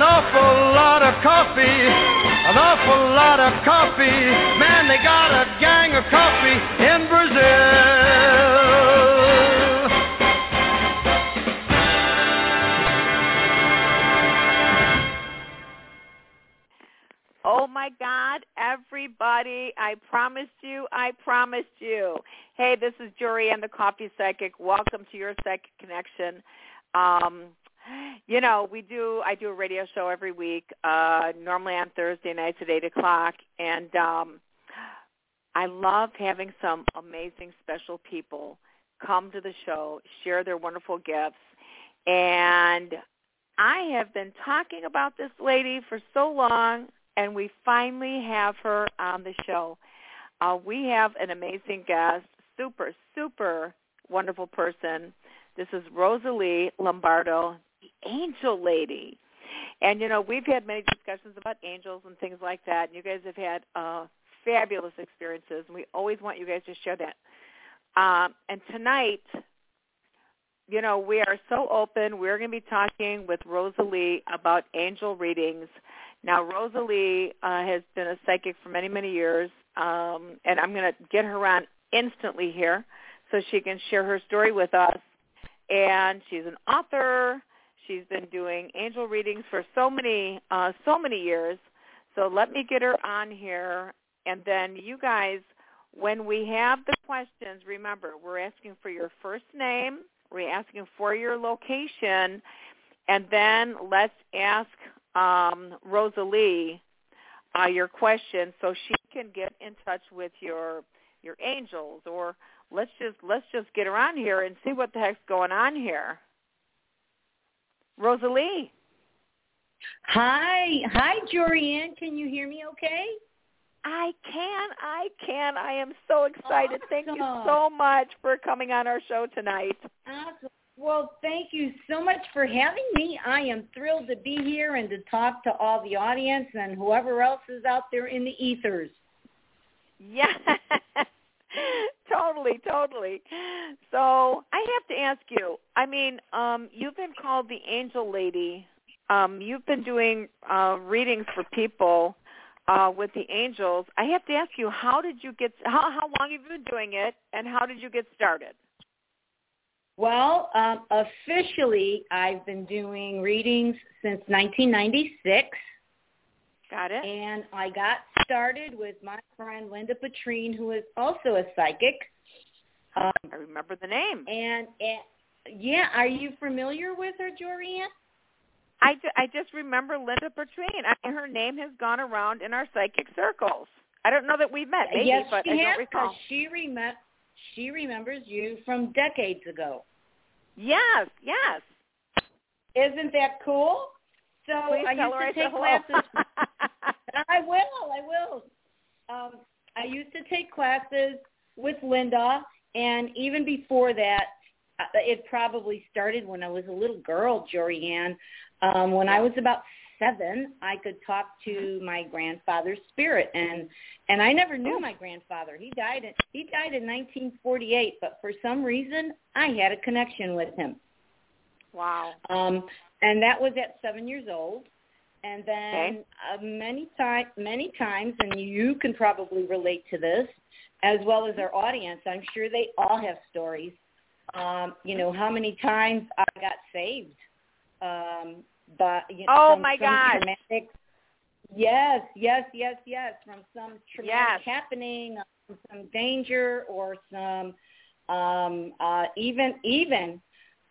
An awful lot of coffee, an awful lot of coffee. Man, they got a gang of coffee in Brazil. Oh my God, everybody, I promised you, I promised you. Hey, this is Jorianne the Coffee Psychic. Welcome to your Psychic Connection. Um, you know, we do, I do a radio show every week, uh, normally on Thursday nights at 8 o'clock. And um, I love having some amazing special people come to the show, share their wonderful gifts. And I have been talking about this lady for so long, and we finally have her on the show. Uh, we have an amazing guest, super, super wonderful person. This is Rosalie Lombardo, angel lady. And, you know, we've had many discussions about angels and things like that, and you guys have had uh, fabulous experiences, and we always want you guys to share that. Um, and tonight, you know, we are so open. We're going to be talking with Rosalie about angel readings. Now, Rosalie uh, has been a psychic for many, many years, um, and I'm going to get her on instantly here so she can share her story with us. And she's an author. She's been doing angel readings for so many, uh, so many years. So let me get her on here, and then you guys, when we have the questions, remember we're asking for your first name, we're asking for your location, and then let's ask um, Rosalie uh, your question so she can get in touch with your your angels, or let's just let's just get her on here and see what the heck's going on here. Rosalie. Hi, hi, Jorianne. Can you hear me? Okay. I can, I can. I am so excited. Thank you so much for coming on our show tonight. Awesome. Well, thank you so much for having me. I am thrilled to be here and to talk to all the audience and whoever else is out there in the ethers. Yeah. totally, totally. So I have to ask you. I mean, um, you've been called the Angel Lady. Um, you've been doing uh, readings for people uh, with the angels. I have to ask you, how did you get? How how long have you been doing it, and how did you get started? Well, um, officially, I've been doing readings since 1996. Got it. And I got started with my friend Linda Petrine, who is also a psychic. Um, I remember the name. And, and yeah, are you familiar with her, Jorianne? I, I just remember Linda Petrine. I, her name has gone around in our psychic circles. I don't know that we've met, maybe, yes, but I has, don't recall. She, rem- she remembers you from decades ago. Yes, yes. Isn't that cool? So Please I used to take classes. I will. I will. Um, I used to take classes with Linda, and even before that, uh, it probably started when I was a little girl, Jorianne. Um, when I was about seven, I could talk to Mm-hmm. my grandfather's spirit, and and I never knew my grandfather. He died in he died in 1948, but for some reason, I had a connection with him. Wow. Um, and that was at seven years old. And then Okay. uh, many times, many times, and you can probably relate to this, as well as our audience. I'm sure they all have stories. Um, you know how many times I got saved. Um, but you know, Oh, from my gosh. Traumatic, yes, yes, yes, yes. From some traumatic Yes. happening, um, some danger, or some um, uh, even even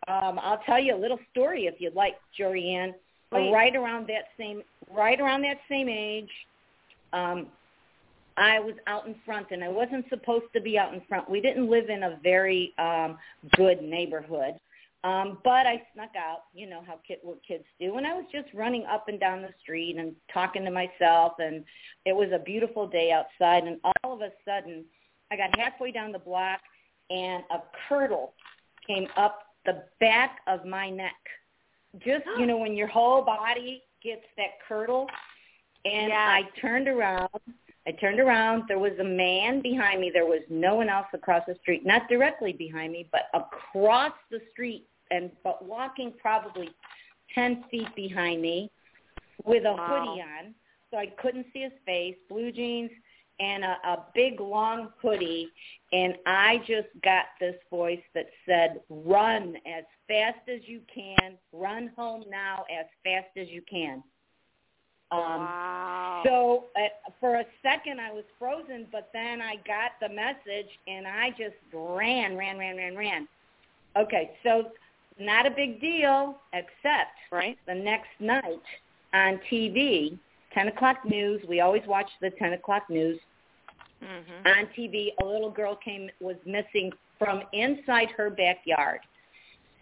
um, I'll tell you a little story if you'd like, Jorianne. Please. right around that same right around that same age, um, I was out in front, and I wasn't supposed to be out in front. We didn't live in a very um, good neighborhood, um, but I snuck out. You know how kid, what kids do, and I was just running up and down the street and talking to myself, and it was a beautiful day outside, and all of a sudden, I got halfway down the block, and a curdle came up the back of my neck. Just you know when your whole body gets that curdle, and Yes. I turned around. I turned around. There was a man behind me. There was no one else across the street. Not directly behind me, but across the street, and but walking probably ten feet behind me, with a Wow. hoodie on, so I couldn't see his face. Blue jeans and a, a big long hoodie, and I just got this voice that said, "Run as fast as you can. Run home now as fast as you can." Um, wow. so uh, for a second I was frozen, but then I got the message and I just ran, ran, ran, ran, ran. Okay, so not a big deal, except right. the next night on TV, 10 o'clock news. We always watch the 10 o'clock news. Hmm On TV, a little girl came was missing from inside her backyard.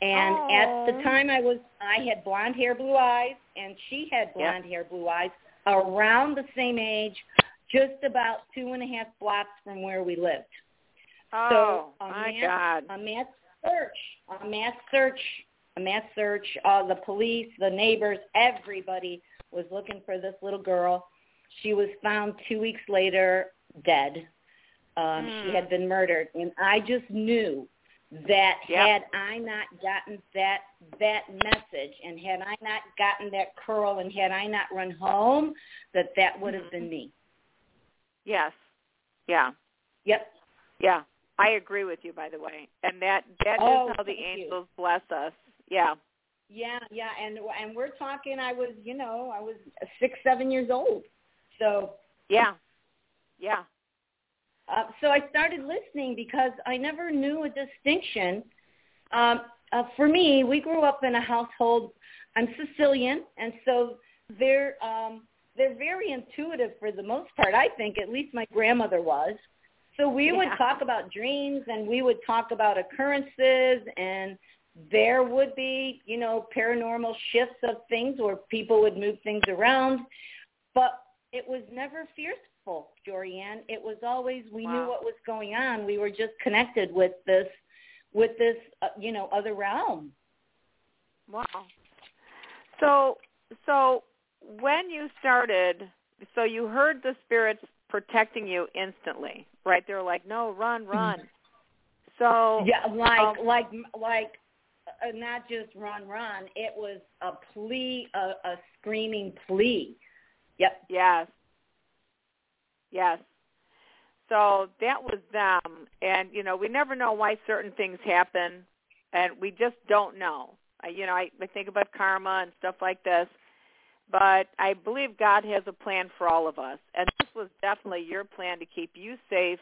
And at the time I was I had blonde hair, blue eyes, and she had blonde hair, blue eyes, around the same age, just about two and a half blocks from where we lived. Oh, so a my mass, God. a mass search, a mass search, a mass search. Uh, the police, the neighbors, everybody was looking for this little girl. She was found two weeks later, dead. Um, She Hmm. had been murdered, and I just knew that Yep. had I not gotten that that message, and had I not gotten that curl, and had I not run home, that that would have Mhm. been me. Yes. Yeah. Yep. Yeah. I agree with you, by the way. And that that is Oh, how the thank you. angels bless us. Yeah. Yeah, yeah, and and we're talking. I was, you know, I was six, seven years old. So, Yeah. Yeah. uh, so I started listening because I never knew a distinction. Um, uh, for me, we grew up in a household. I'm Sicilian, and so they're um, they're very intuitive for the most part. I think, at least my grandmother was. So we would talk about dreams, and we would talk about occurrences, and there would be, you know, paranormal shifts of things where people would move things around, but it was never fearful, Jorianne. It was always we knew what was going on. We were just connected with this, with this, uh, you know, other realm. Wow. So so when you started so you heard the spirits protecting you instantly, right? They were like, "No, run, run." So yeah, like um, like like uh, not just run run. It was a plea, a, a screaming plea. Yep. Yes. Yes. So that was them, and you know we never know why certain things happen, and we just don't know. I, you know, I, I think about karma and stuff like this, but I believe God has a plan for all of us, and this was definitely your plan to keep you safe,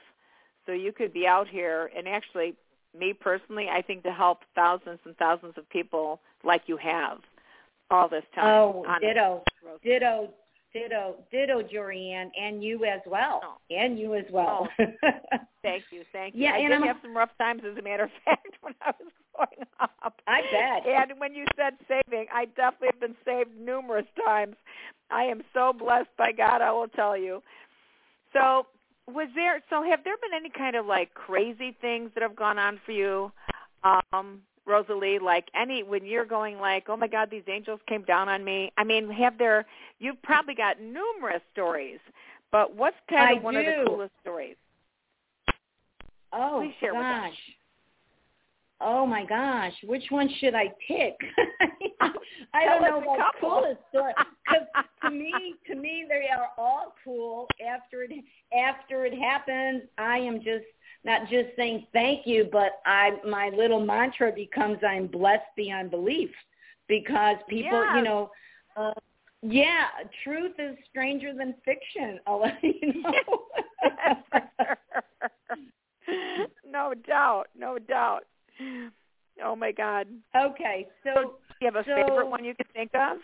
so you could be out here. And actually, me personally, I think to help thousands and thousands of people like you have all this time. Oh, honestly. ditto, ditto, ditto, ditto, Jorianne, and you as well, Oh. and you as well. Thank you, thank you. Yeah, I and did I'm- have some rough times, as a matter of fact, when I was growing up. I bet. And when you said saving, I definitely have been saved numerous times. I am so blessed by God, I will tell you. So, was there? So, have there been any kind of like crazy things that have gone on for you, um, Rosalie? Like any when you're going like, oh my God, these angels came down on me. I mean, have there? You've probably got numerous stories, but what's kind I of one of the coolest stories? Oh Please share with us. gosh. Oh my gosh, which one should I pick? I don't know couple. coolest story because to me, to me, they are all cool. After it, after it happens, I am just not just saying thank you, but I my little mantra becomes I'm blessed beyond belief because people, Yes. you know, uh, yeah, truth is stranger than fiction. I'll let you know. no doubt, no doubt. Oh my God. okay, so Do you have a So- favorite one you can think of?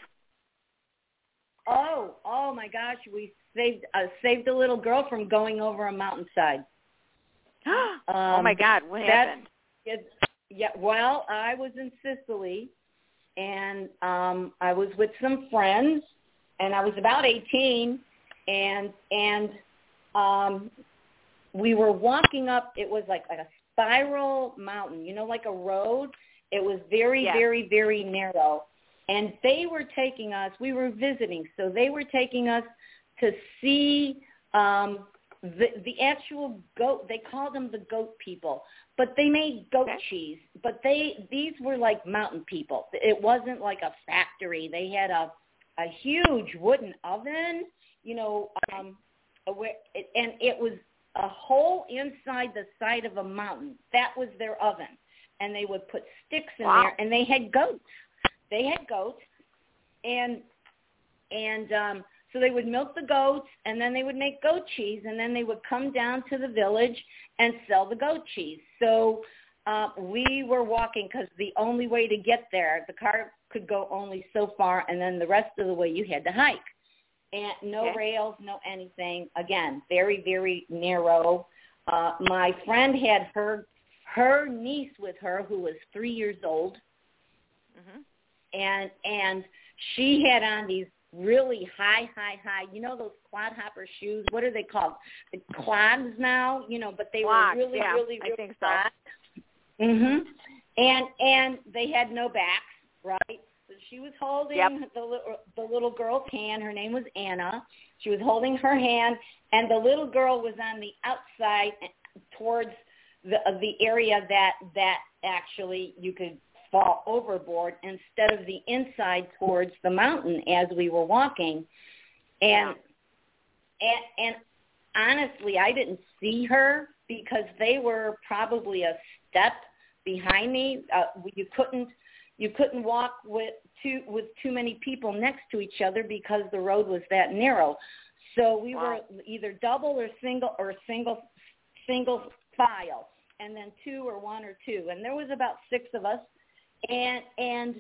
Oh, oh my gosh, we saved uh, saved a little girl from going over a mountainside. oh my Um, God, what happened? It, yeah, well, I was in Sicily, and um, I was with some friends, and I was about eighteen, and and um, we were walking up. It was like like a spiral mountain, you know, like a road. It was very, Yes. very, very narrow, and they were taking us. We were visiting, so they were taking us to see um, the the actual goat. They called them the goat people, but they made goat Okay. cheese. But they these were like mountain people. It wasn't like a factory. They had a a huge wooden oven, you know, um, where, and it was a hole inside the side of a mountain. That was their oven, and they would put sticks in Wow. there, and they had goats. They had goats, and and um, so they would milk the goats, and then they would make goat cheese, and then they would come down to the village and sell the goat cheese. So uh, we were walking because the only way to get there, the car could go only so far, and then the rest of the way you had to hike. And no Okay. rails, no anything. Again, very, very narrow. Uh, my friend had her her niece with her who was three years old, hmm and and she had on these really high, high, high. You know those quad hopper shoes? What are they called? The clogs now. You know, but they Clogs, were really, yeah, really, I really think so. Mhm. And and they had no backs, right? So she was holding Yep. the little the little girl's hand. Her name was Anna. She was holding her hand, and the little girl was on the outside towards the the area that that actually you could fall overboard instead of the inside towards the mountain as we were walking. And and, and honestly, I didn't see her because they were probably a step behind me. Uh, you couldn't you couldn't walk with too with too many people next to each other because the road was that narrow. So we Wow. were either double or single or single single file, and then two or one or two, and there was about six of us. And and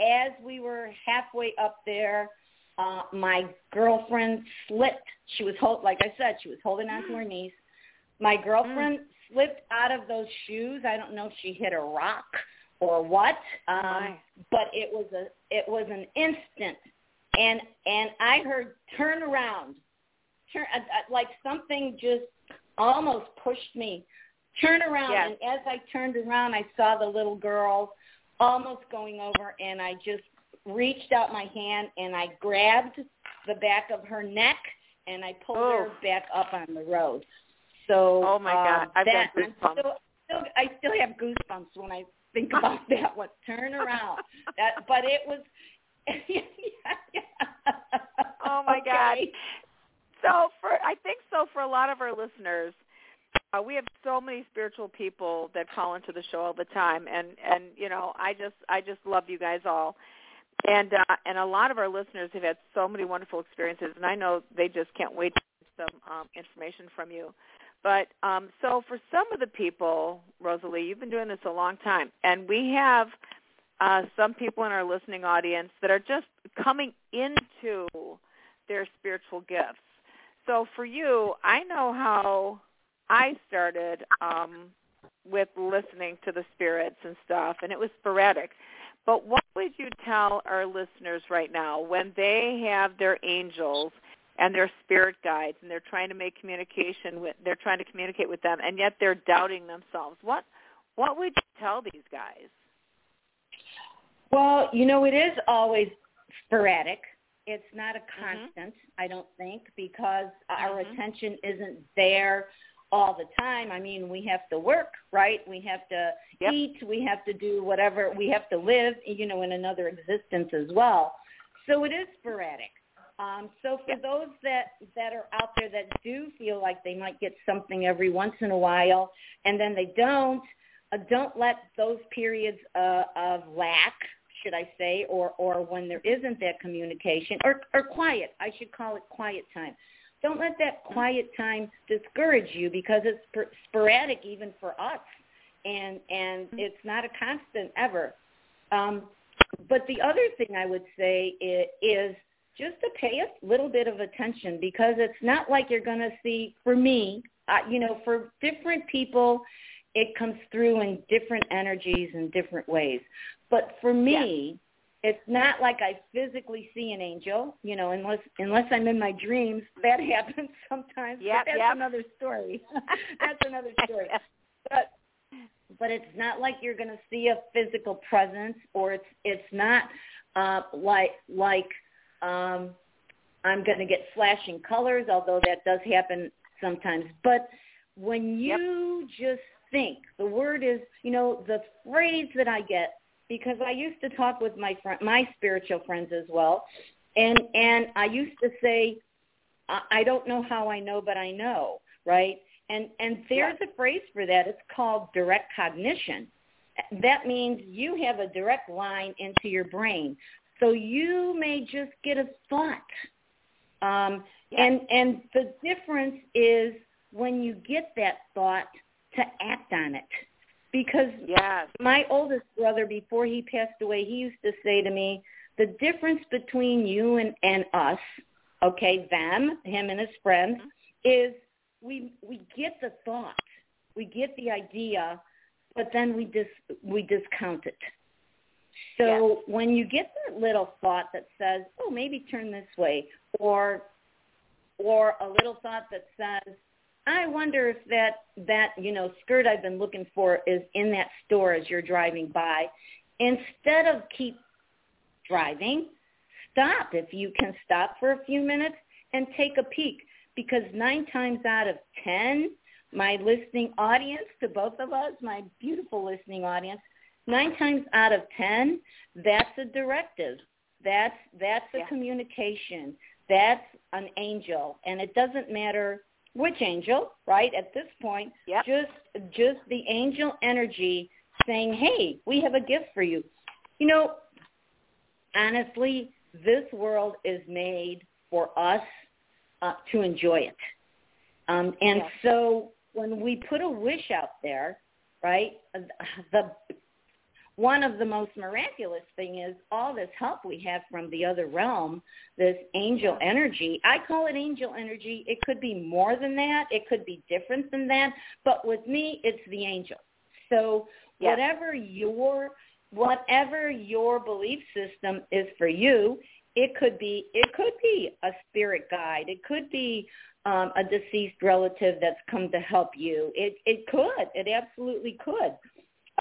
as we were halfway up there, uh, my girlfriend slipped. She was hold, like I said, she was holding on to her knees. My girlfriend slipped out of those shoes. I don't know if she hit a rock or what, um, but it was a it was an instant, and and I heard turn around, turn uh, uh, like something just almost pushed me. Turn around, Yes. and as I turned around, I saw the little girl almost going over, and I just reached out my hand and I grabbed the back of her neck and I pulled her Oh. back up on the road. So Oh, my God. Um, I've got that I'm goosebumps. still, still, I still have goosebumps when I think about that one. Turn around. That, but it was. oh my okay. God! So for I think so for a lot of our listeners, uh, we have so many spiritual people that call into the show all the time, and and you know I just I just love you guys all, and uh, and a lot of our listeners have had so many wonderful experiences, and I know they just can't wait to get some um, information from you. But um, so for some of the people, Rosalie, you've been doing this a long time, and we have uh, some people in our listening audience that are just coming into their spiritual gifts. So for you, I know how I started um, with listening to the spirits and stuff, and it was sporadic. But what would you tell our listeners right now when they have their angels and their spirit guides and they're trying to make communication with they're trying to communicate with them and yet they're doubting themselves? What what would you tell these guys? Well, you know, it is always sporadic. It's not a Mm-hmm. constant, I don't think, because our Mhm. attention isn't there all the time. I mean, we have to work, right? We have to Yep. eat, we have to do whatever, we have to live, you know, in another existence as well. So it is sporadic. Um, so for Yep. those that that are out there that do feel like they might get something every once in a while and then they don't, uh, don't let those periods uh, of lack, should I say, or or when there isn't that communication or or quiet. I should call it quiet time. Don't let that quiet time discourage you because it's spor- sporadic even for us, and and it's not a constant ever. Um, but the other thing I would say is, is just to pay a little bit of attention because it's not like you're going to see, for me, uh, you know, for different people, it comes through in different energies and different ways. But for me, it's not like I physically see an angel, you know, unless unless I'm in my dreams. That happens sometimes. Yep, but that's yep. another story. that's another story. But but it's not like you're going to see a physical presence, or it's it's not uh, like like um, I'm going to get flashing colors, although that does happen sometimes. But when you just think, the word is, you know, the phrase that I get because I used to talk with my friend, my spiritual friends as well, and and I used to say, I I don't know how I know, but I know, right? And and there's a phrase for that. It's called direct cognition. That means you have a direct line into your brain. So you may just get a thought. Um, Yeah. And and the difference is when you get that thought to act on it. Because Yes. my oldest brother, before he passed away, he used to say to me, the difference between you and, and us, okay, them, him and his friends, mm-hmm. is we we get the thought, we get the idea, but then we dis we discount it. So when you get that little thought that says, "Oh, maybe turn this way," or or a little thought that says, "I wonder if that that you know skirt I've been looking for is in that store as you're driving by," instead of keep driving, stop if you can stop for a few minutes and take a peek because nine times out of ten, my listening audience, to both of us, my beautiful listening audience, nine times out of ten, that's a directive. That's that's a Yeah. communication. That's an angel, and it doesn't matter which angel, right? At this point, Yep. just just the angel energy saying, "Hey, we have a gift for you." You know, honestly, this world is made for us uh, to enjoy it. Um, and Yes. so when we put a wish out there, right, the one of the most miraculous thing is all this help we have from the other realm, this angel energy. I call it angel energy. It could be more than that. It could be different than that. But with me, it's the angel. So Yes. whatever your whatever your belief system is for you, it could be it could be a spirit guide. It could be um, a deceased relative that's come to help you. It it could. It absolutely could.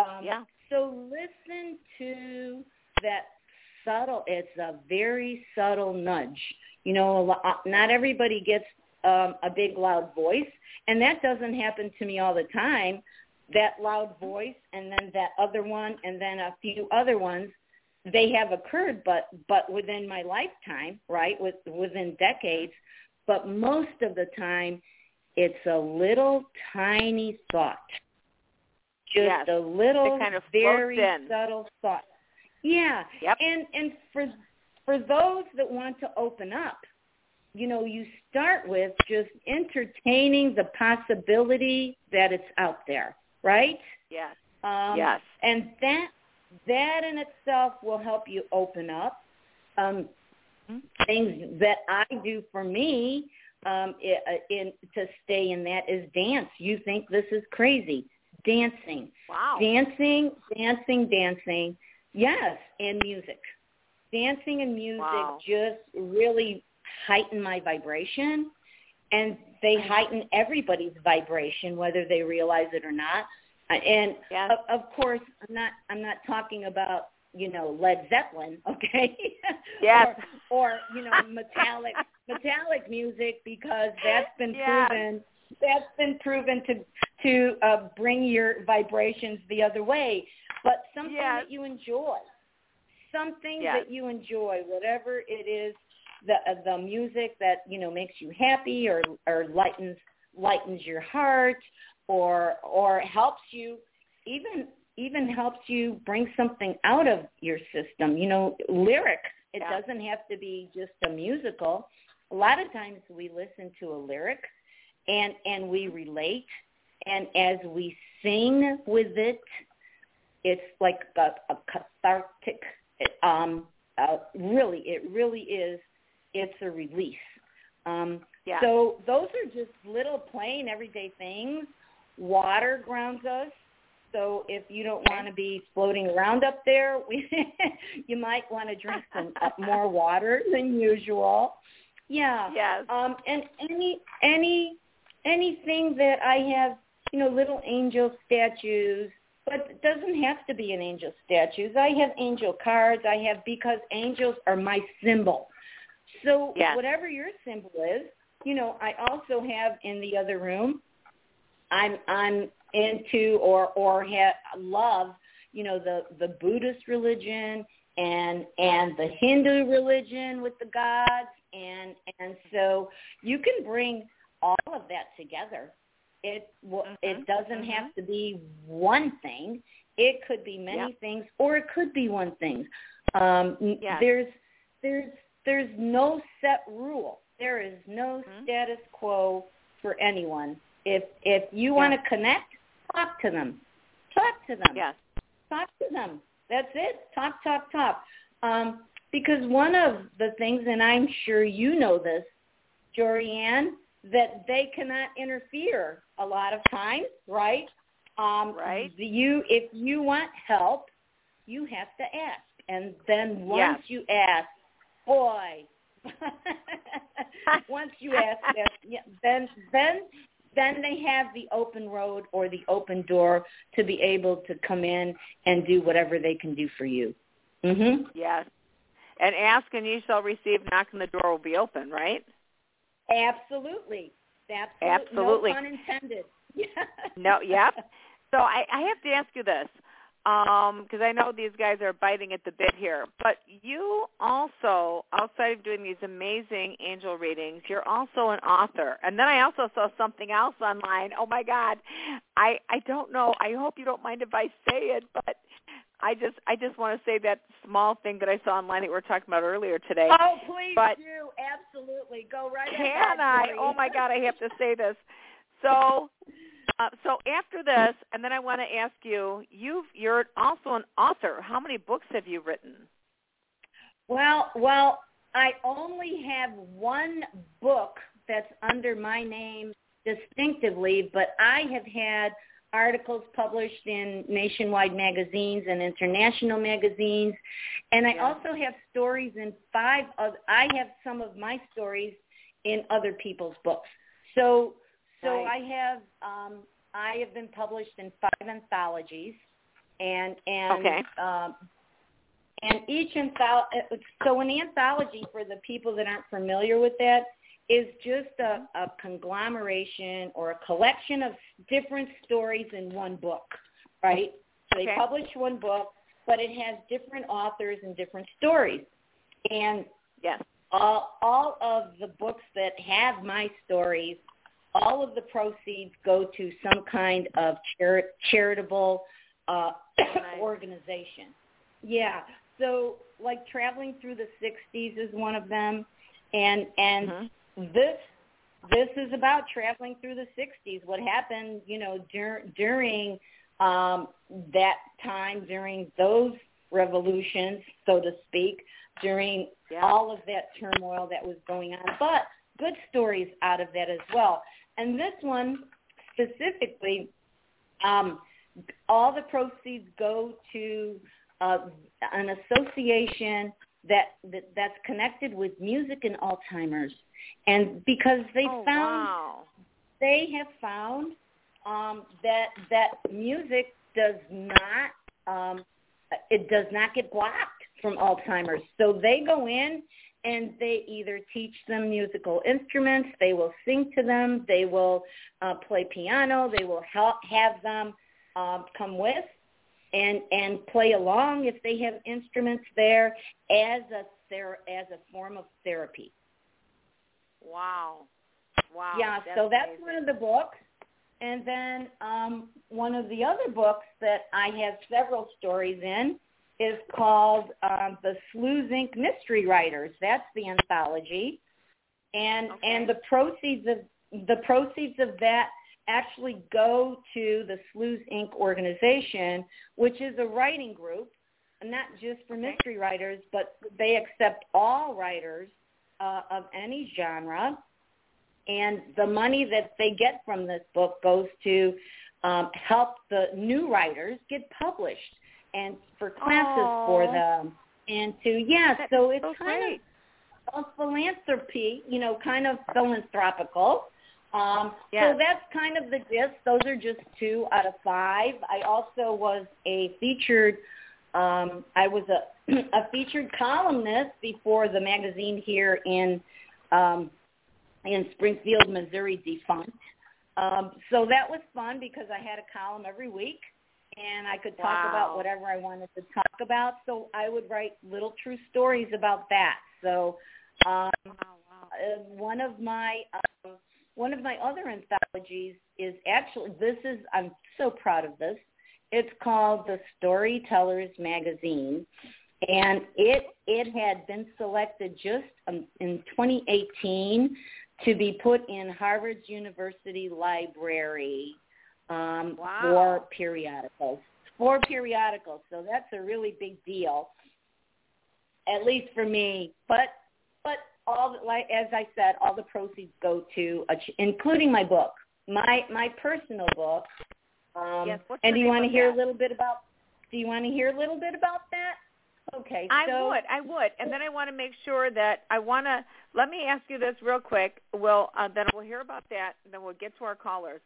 Um, Yeah. So listen to that subtle. It's a very subtle nudge. You know, a lo- uh, not everybody gets um, a big loud voice, and that doesn't happen to me all the time. that loud voice and then that other one and then a few other ones they have occurred but but within my lifetime right with within decades but most of the time it's a little tiny thought just yes. a little kind of very subtle thought yeah yep. and and for for those that want to open up you know you start with just entertaining the possibility that it's out there right yes um, yes and that that in itself will help you open up. Um, mm-hmm. things that I do for me um, in, uh, in to stay in that is dance. You think this is crazy? Dancing, wow, dancing, dancing, dancing. Yes, and music. Dancing and music wow. just really heighten my vibration, and they heighten everybody's vibration, whether they realize it or not. Uh, and yes. of, of course, I'm not I'm not talking about you know Led Zeppelin, okay? Yes. or, or you know metallic metallic music because that's been yes. proven that's been proven to to uh, bring your vibrations the other way. But something yes. that you enjoy, something yes. that you enjoy, whatever it is, the uh, the music that you know makes you happy or or lightens lightens your heart or or helps you even even helps you bring something out of your system. You know, lyric. It yeah. doesn't have to be just a musical. A lot of times we listen to a lyric and and we relate and as we sing with it it's like a, a cathartic um uh, really it really is it's a release um yeah. so those are just little plain everyday things water grounds us. So if you don't want to be floating around up there, we, you might want to drink some uh, more water than usual. Yeah. Yes. Um, and any any anything that I have, you know, little angel statues, but it doesn't have to be an angel statues. I have angel cards. I have because angels are my symbol. So whatever your symbol is, you know, I also have in the other room I'm I'm into or or ha- love you know the the Buddhist religion and and the Hindu religion with the gods and and so you can bring all of that together. It mm-hmm. it doesn't mm-hmm. have to be one thing. It could be many yep. things, or it could be one thing. Um, yes. There's there's there's no set rule. There is no mm-hmm. status quo for anyone. If if you want to connect, talk to them. Talk to them. Yes. Talk to them. That's it. Talk, talk, talk. Um, because one of the things, and I'm sure you know this, Jorianne, that they cannot interfere a lot of times, right? Um, right. You, if you want help, you have to ask, and then once yes. you ask, boy, once you ask, then then then they have the open road or the open door to be able to come in and do whatever they can do for you. Mhm. Yes. And ask and you shall receive. Knock and the door will be open, right? Absolutely. Absolutely. Absolutely. No pun intended. no. Yep. So I, I have to ask you this because um, I know these guys are biting at the bit here. But you also, outside of doing these amazing angel readings, you're also an author. And then I also saw something else online. Oh my God, I I don't know. I hope you don't mind if I say it, but I just I just want to say that small thing that I saw online that we were talking about earlier today. Oh please but do absolutely go right can ahead. Can I? Please. Oh my God, I have to say this. So uh, so after this, and then I want to ask you, you you're also an author. How many books have you written? Well, well, I only have one book that's under my name distinctively, but I have had articles published in nationwide magazines and international magazines, and I also have stories in five. Of, I have some of my stories in other people's books. So so right. I have um, I have been published in five anthologies, and and okay. um, and each anthology. So an anthology for the people that aren't familiar with that is just a, a conglomeration or a collection of different stories in one book, right? So they publish one book, but it has different authors and different stories. And Yes. all all of the books that have my stories, all of the proceeds go to some kind of chari- charitable uh, organization. Yeah. So like traveling through the 60s is one of them, and and Mhm. This this is about traveling through the 60s. What happened, you know, dur- during um, that time, during those revolutions, so to speak, during Yeah. all of that turmoil that was going on, but good stories out of that as well. And this one specifically, um, all the proceeds go to uh, an association that, that that's connected with music and Alzheimer's, and because they oh, found wow. they have found um, that that music does not um, it does not get blocked from Alzheimer's. So they go in and they either teach them musical instruments, they will sing to them, they will uh, play piano, they will help have them um, come with and and play along if they have instruments there as a ther- as a form of therapy. Wow. Wow. Yeah, so that's amazing. one of the books. And then um, one of the other books that I have several stories in is called um, The Sleuths Ink Mystery Writers. That's the anthology. And Okay. and the proceeds of the proceeds of that actually go to the Sleuths Ink organization, which is a writing group, not just for mystery writers, but they accept all writers uh, of any genre and the money that they get from this book goes to um, help the new writers get published and for classes for them. And to yeah so it's so kind great. of a philanthropy you know kind of philanthropical. Um, Yes. so that's kind of the gist. Those are just two out of five. I also was a featured um, i was a, a featured columnist before the magazine here in um, in Springfield, Missouri, defunct. Um, so that was fun because I had a column every week, and I could talk Wow. about whatever I wanted to talk about. So I would write little true stories about that. So um, Wow, wow. uh, one of my um, one of my other anthologies is actually this is I'm so proud of this. It's called the Storytellers Magazine, and it it had been selected just um, in 2018 to be put in Harvard's University Library um, Wow. for periodicals. For periodicals, so that's a really big deal, at least for me. But but all the- like as I said, all the proceeds go to a including my book, my my personal book. Um, Yes, and do you want to hear that? a little bit about? Do you want to hear a little bit about that? Okay, I so would, I would, and then I want to make sure that I want to. Let me ask you this real quick. We'll uh, then we'll hear about that, and then we'll get to our callers.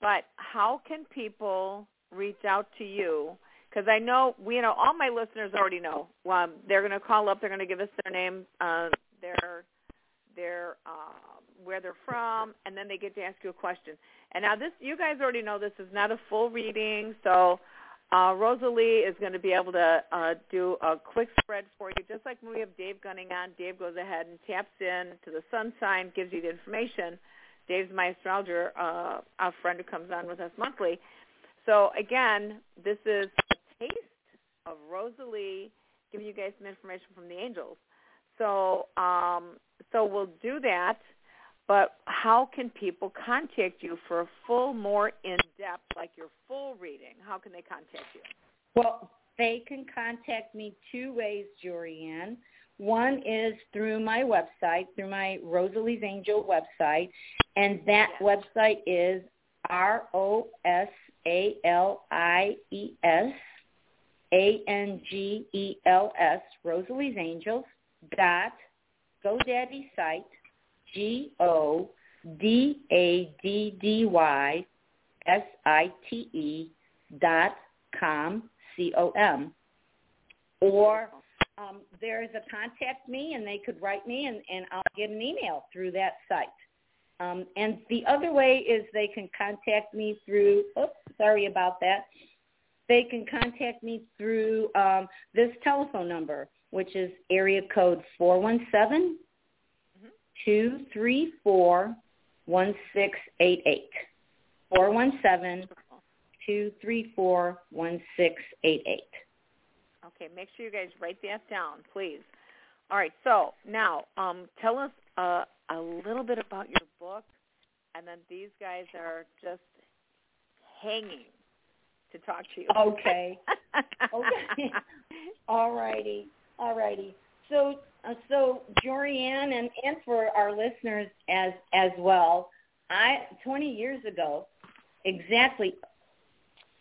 But how can people reach out to you? Because I know we, you know, all my listeners already know. Um, they're going to call up. They're going to give us their name, uh, their their uh, where they're from, and then they get to ask you a question. And now this, you guys already know this is not a full reading, so uh, Rosalie is going to be able to uh, do a quick spread for you, just like when we have Dave Gunning on. Dave goes ahead and taps in to the sun sign, gives you the information. Dave's my astrologer, uh, friend who comes on with us monthly. So again, this is a taste of Rosalie giving you guys some information from the angels. So, um, so we'll do that. But how can people contact you for a full, more in-depth, like your full reading? How can they contact you? Well, they can contact me two ways, Jorianne. One is through my website, through my Rosalie's Angel website, and that Yes. website is R O S A L I E S A N G E L S Rosalie's Angels dot GoDaddy site G O D A D D Y S I T E dot com C O M or um, there's a contact me, and they could write me, and, and I'll get an email through that site. Um, and the other way is they can contact me through. Oops, sorry about that. They can contact me through um, this telephone number, which is area code four one seven two three four one six eight eight. Four one seven two three four one six eight eight. Okay, make sure you guys write that down, please. All right, so now um, tell us uh, a little bit about your book, and then these guys are just hanging to talk to you. Okay. okay. All righty. All righty. So, uh, so Jorianne, and and for our listeners as as well, I 20 years ago, exactly.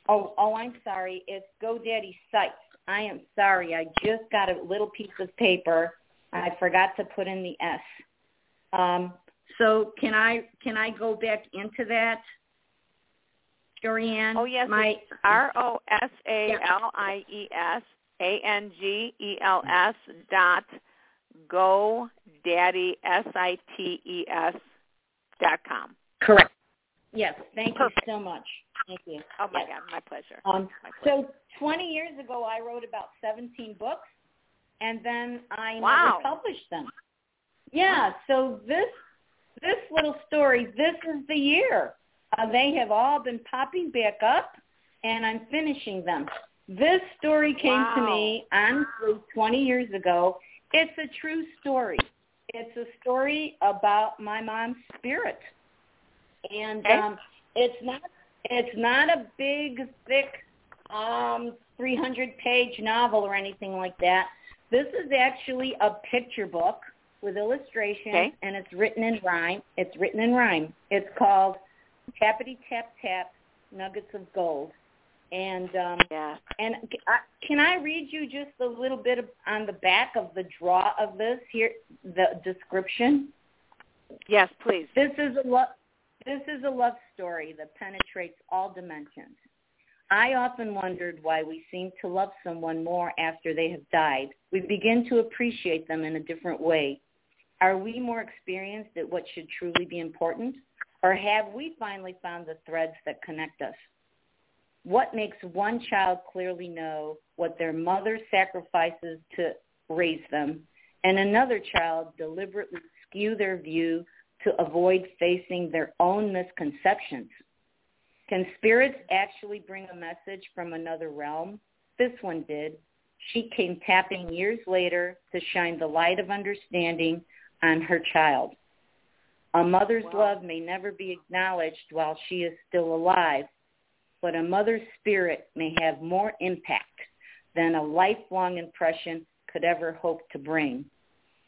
Oh, oh, I'm sorry. It's GoDaddy Sites. I am sorry. I just got a little piece of paper. I forgot to put in the S. Um, so can I can I go back into that, Jorianne? Oh yes, my R O S A L I E S A N G E L S dot go daddy S I T E S dot com. Correct. Yes. Thank Perfect. you so much. Thank you. Oh my Yes. God, my pleasure. Um, My pleasure. so 20 years ago, I wrote about 17 books, and then I Wow. never published them. Yeah. So this this little story, this is the year. Uh, they have all been popping back up, and I'm finishing them. This story came to me honestly 20 years ago. It's a true story. It's a story about my mom's spirit, and um, it's not it's not a big, thick, um, 300-page novel or anything like that. This is actually a picture book with illustrations, Okay. and it's written in rhyme. It's written in rhyme. It's called Tappity Tap Tap Nuggets of Gold. And um, yeah. and I- can I read you just a little bit of, on the back of the draw of this here, the description? Yes, please. This is a love. This is a love story that penetrates all dimensions. I often wondered why we seem to love someone more after they have died. We begin to appreciate them in a different way. Are we more experienced at what should truly be important? Or have we finally found the threads that connect us? What makes one child clearly know what their mother sacrifices to raise them, and another child deliberately skew their view to avoid facing their own misconceptions? Can spirits actually bring a message from another realm? This one did. She came tapping years later to shine the light of understanding on her child. A mother's Wow. love may never be acknowledged while she is still alive, but a mother's spirit may have more impact than a lifelong impression could ever hope to bring.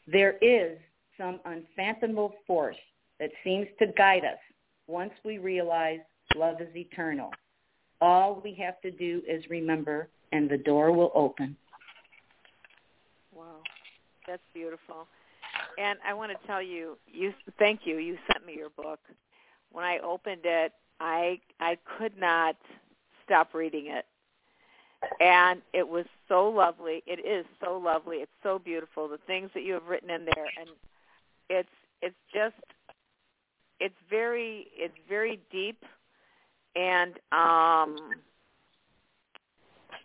There is some unfathomable force that seems to guide us once we realize love is eternal. All we have to do is remember, and the door will open. Wow, that's beautiful. And I want to tell you, you thank you. You sent me your book. When I opened it, I I could not stop reading it, and it was so lovely. It is so lovely. It's so beautiful. The things that you have written in there, and it's it's just it's very it's very deep, and um,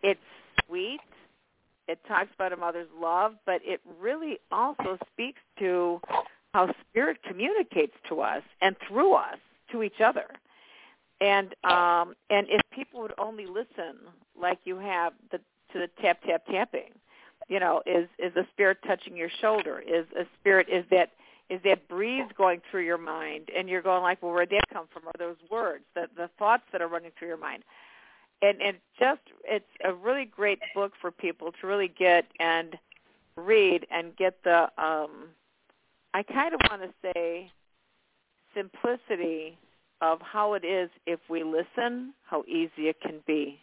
it's sweet it talks about a mother's love, but it really also speaks to how spirit communicates to us and through us to each other. And um and if people would only listen like you have the to the tap tap tapping, you know, is is a spirit touching your shoulder? Is a spirit is that is that breeze going through your mind and you're going like, well, where'd that come from? Are those words, the the thoughts that are running through your mind? and and just it's a really great book for people to really get and read and get the um I kind of want to say simplicity of how it is if we listen, how easy it can be.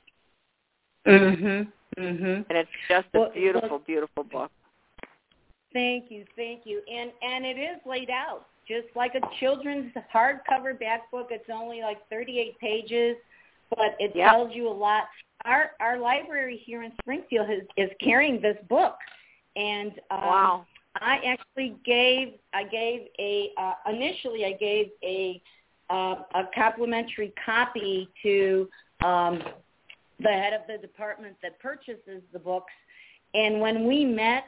Mhm. Mhm. And it's just a Well, beautiful, well- beautiful book. Thank you, thank you. And and it is laid out just like a children's hardcover back book. It's only like 38 pages, but it Yep. tells you a lot. Our our library here in Springfield is, is carrying this book, and um, wow. I actually gave I gave a uh, initially I gave a uh, a complimentary copy to um, the head of the department that purchases the books, and when we met,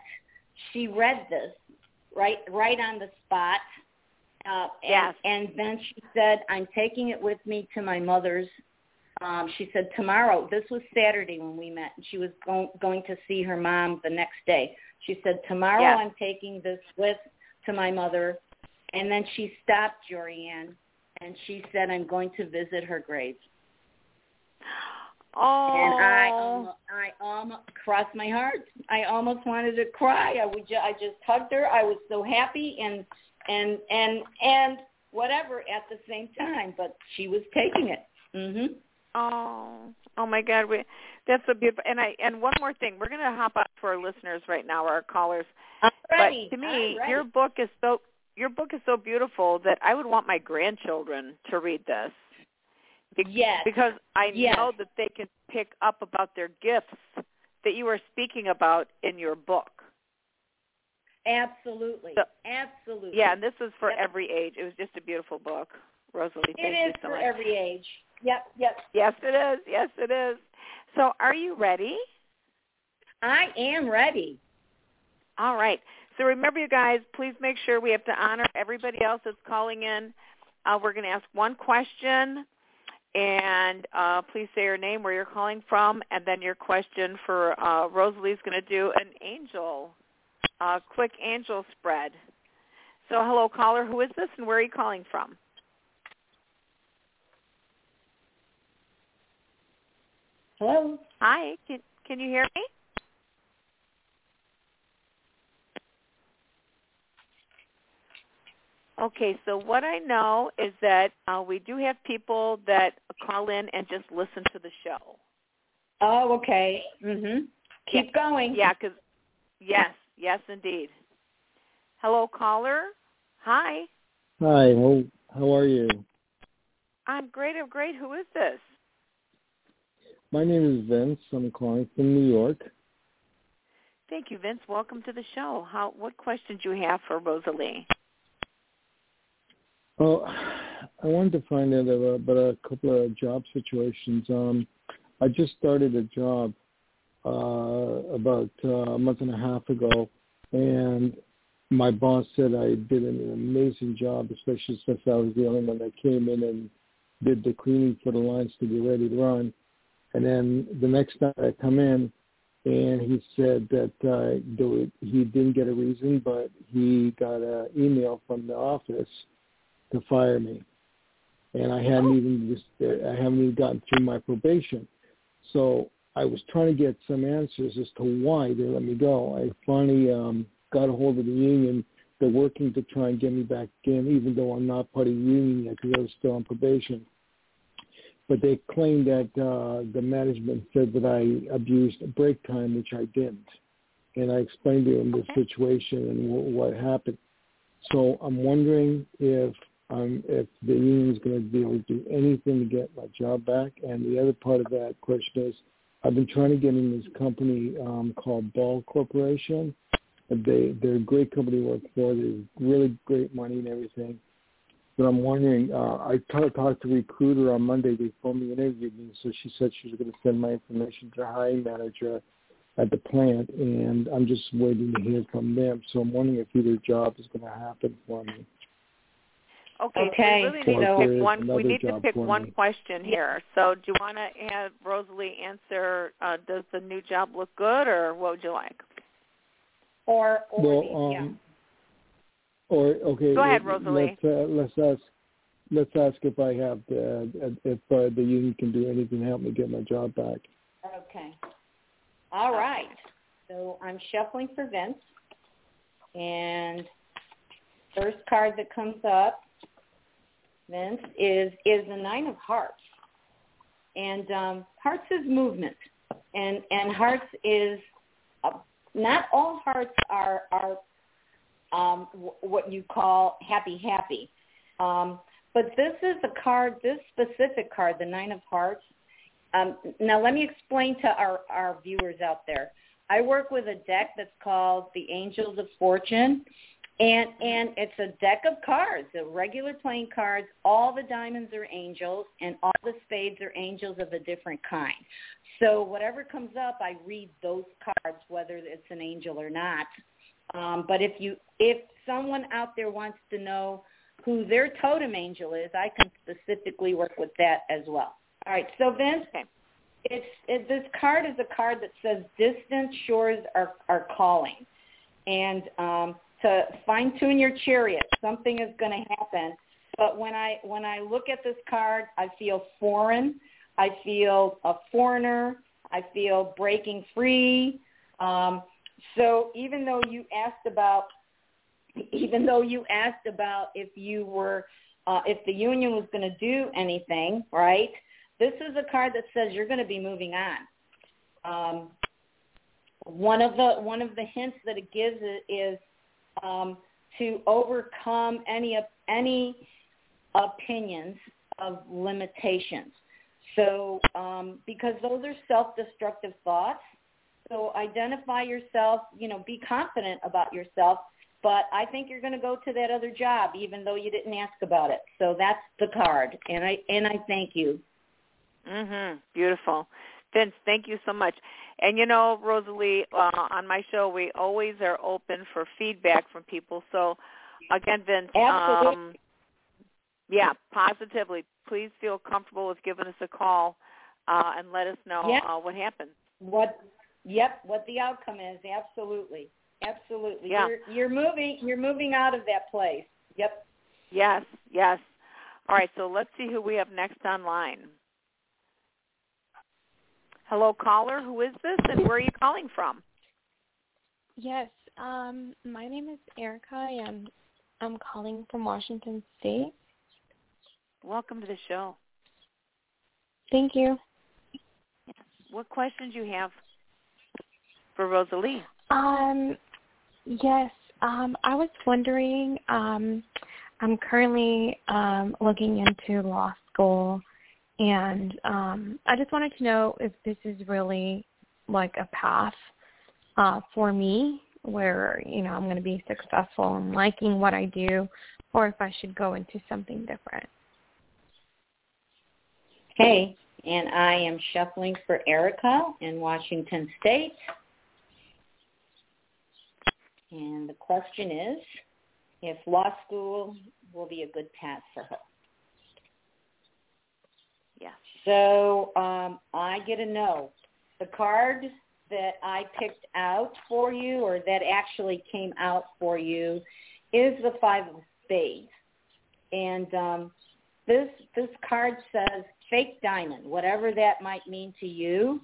she read this right right on the spot. Uh, yes. and, and then she said, "I'm taking it with me to my mother's." Um, she said tomorrow. This was Saturday when we met. and She was go- going to see her mom the next day. She said, "Tomorrow Yes. I'm taking this with to my mother." And then she stopped Jorianne, and she said, "I'm going to visit her grave." Oh. And I almost, I almost crossed my heart. I almost wanted to cry. I would, ju- I just hugged her. I was so happy and and and and whatever at the same time. But she was taking it. Mhm. Oh, oh my God, we that's so beautiful. And I and one more thing, we're going to hop up for our listeners right now, our callers. I'm ready. But to me, your book is so your book is so beautiful that I would want my grandchildren to read this. Be- Yes. Because I Yes. know that they can pick up about their gifts that you are speaking about in your book. Absolutely. So- Absolutely. Yeah, and this is for Yep. every age. It was just a beautiful book. Rosalie, It thank is you so for much. every age. Yep. Yep. yes, it is. Yes, it is. So, are you ready? I am ready. All right. So remember, you guys, please make sure we have to honor everybody else that's calling in. Uh, we're going to ask one question, and uh, please say your name, where you're calling from, and then your question for uh, Rosalie's going to do an angel, uh, quick angel spread. So hello, caller. Who is this, and where are you calling from? Hello. Hi. Can, can you hear me? Okay, so what I know is that uh, we do have people that call in and just listen to the show. Oh, okay. Mhm. Keep going. Yeah, because yes, yes, indeed. Hello, caller. Hi, Hi, how how are you? I'm great. I'm great. Who is this? My name is Vince. I'm calling from New York. Thank you, Vince. Welcome to the show. How? What questions do you have for Rosalie? Oh, I wanted to find out about, about a couple of job situations. Um, I just started a job uh, about uh, a month and a half ago, and my boss said I did an amazing job, especially since I was the only one that came in and did the cleaning for the lines to be ready to run. And then the next night I come in, and he said that uh, he didn't get a reason, but he got an email from the office to fire me, and I hadn't even just I haven't even gotten through my probation. So I was trying to get some answers as to why they let me go. I finally um, got a hold of the union. They're working to try and get me back in, even though I'm not part of the union yet because I was still on probation. But they claimed that uh, the management said that I abused break time, which I didn't. And I explained to them the situation and w- what happened. So I'm wondering if um, if the union is going to be able to do anything to get my job back. And the other part of that question is, I've been trying to get in this company um, called Ball Corporation. They they're a great company to work for. They're really great money and everything. But I'm wondering. Uh, I talked to a recruiter on Monday. They and interviewed me, so she said she was going to send my information to the hiring manager at the plant, and I'm just waiting to hear from them. So I'm wondering if either job is going to happen for me. Okay, Okay. so we really need Or to pick there's one. We need to pick one me. question here. So, do you want to have Rosalie answer? Uh, does the new job look good, or what would you like? Or or Well, the, yeah. um, or okay. Go ahead, let- Rosalie. Let's uh, let's ask let's ask if I have the if uh, the union can do anything to help me get my job back. Okay. All right. So I'm shuffling for Vince. And first card that comes up, Vince, is is the nine of hearts. And um, hearts is movement. And and hearts is uh, not all hearts are are um, w- what you call happy happy. Um, but this is a card, this specific card, the nine of hearts, um, now let me explain to our, our viewers out there. I work with a deck that's called the Angels of Fortune. And and it's a deck of cards, the regular playing cards. All the diamonds are angels, and all the spades are angels of a different kind. So whatever comes up, I read those cards, whether it's an angel or not. Um, but if you if someone out there wants to know who their totem angel is, I can specifically work with that as well. All right, so Vince, it's it, this card is a card that says distant shores are are calling, and um, to fine tune your chariot. Something is going to happen. But when I when I look at this card, I feel foreign. I feel a foreigner. I feel breaking free. Um, so even though you asked about, even though you asked about if you were, uh, if the union was going to do anything, right? This is a card that says you're going to be moving on. Um, one of the one of the hints that it gives is um, to overcome any of any opinions of limitations. So um, because those are self-destructive thoughts. So identify yourself, you know, be confident about yourself. But I think you're going to go to that other job, even though you didn't ask about it. So that's the card, and I and I thank you. Mhm. Beautiful, Vince. Thank you so much. And you know, Rosalie, uh, on my show, we always are open for feedback from people. So, again, Vince, um, yeah, positively, please feel comfortable with giving us a call uh, and let us know yep. uh, what happens. What? Yep. What the outcome is? Absolutely. Absolutely. Yeah. You're, you're moving. You're moving out of that place. Yep. Yes. Yes. All right. So let's see who we have next online. Hello, caller. Who is this, and where are you calling from? Yes, um, my name is Erica, and I'm calling from Washington State. Welcome to the show. Thank you. What questions you have for Rosalie? Um, yes, um, I was wondering. Um, I'm currently um, looking into law school and um, I just wanted to know if this is really like a path uh, for me where, you know, I'm going to be successful in liking what I do or if I should go into something different. Hey, and I am shuffling for Erica in Washington State. And the question is if law school will be a good path for her. So um, I get a no. The card that I picked out for you, or that actually came out for you, is the Five of Spades, and um, this this card says fake diamond, whatever that might mean to you.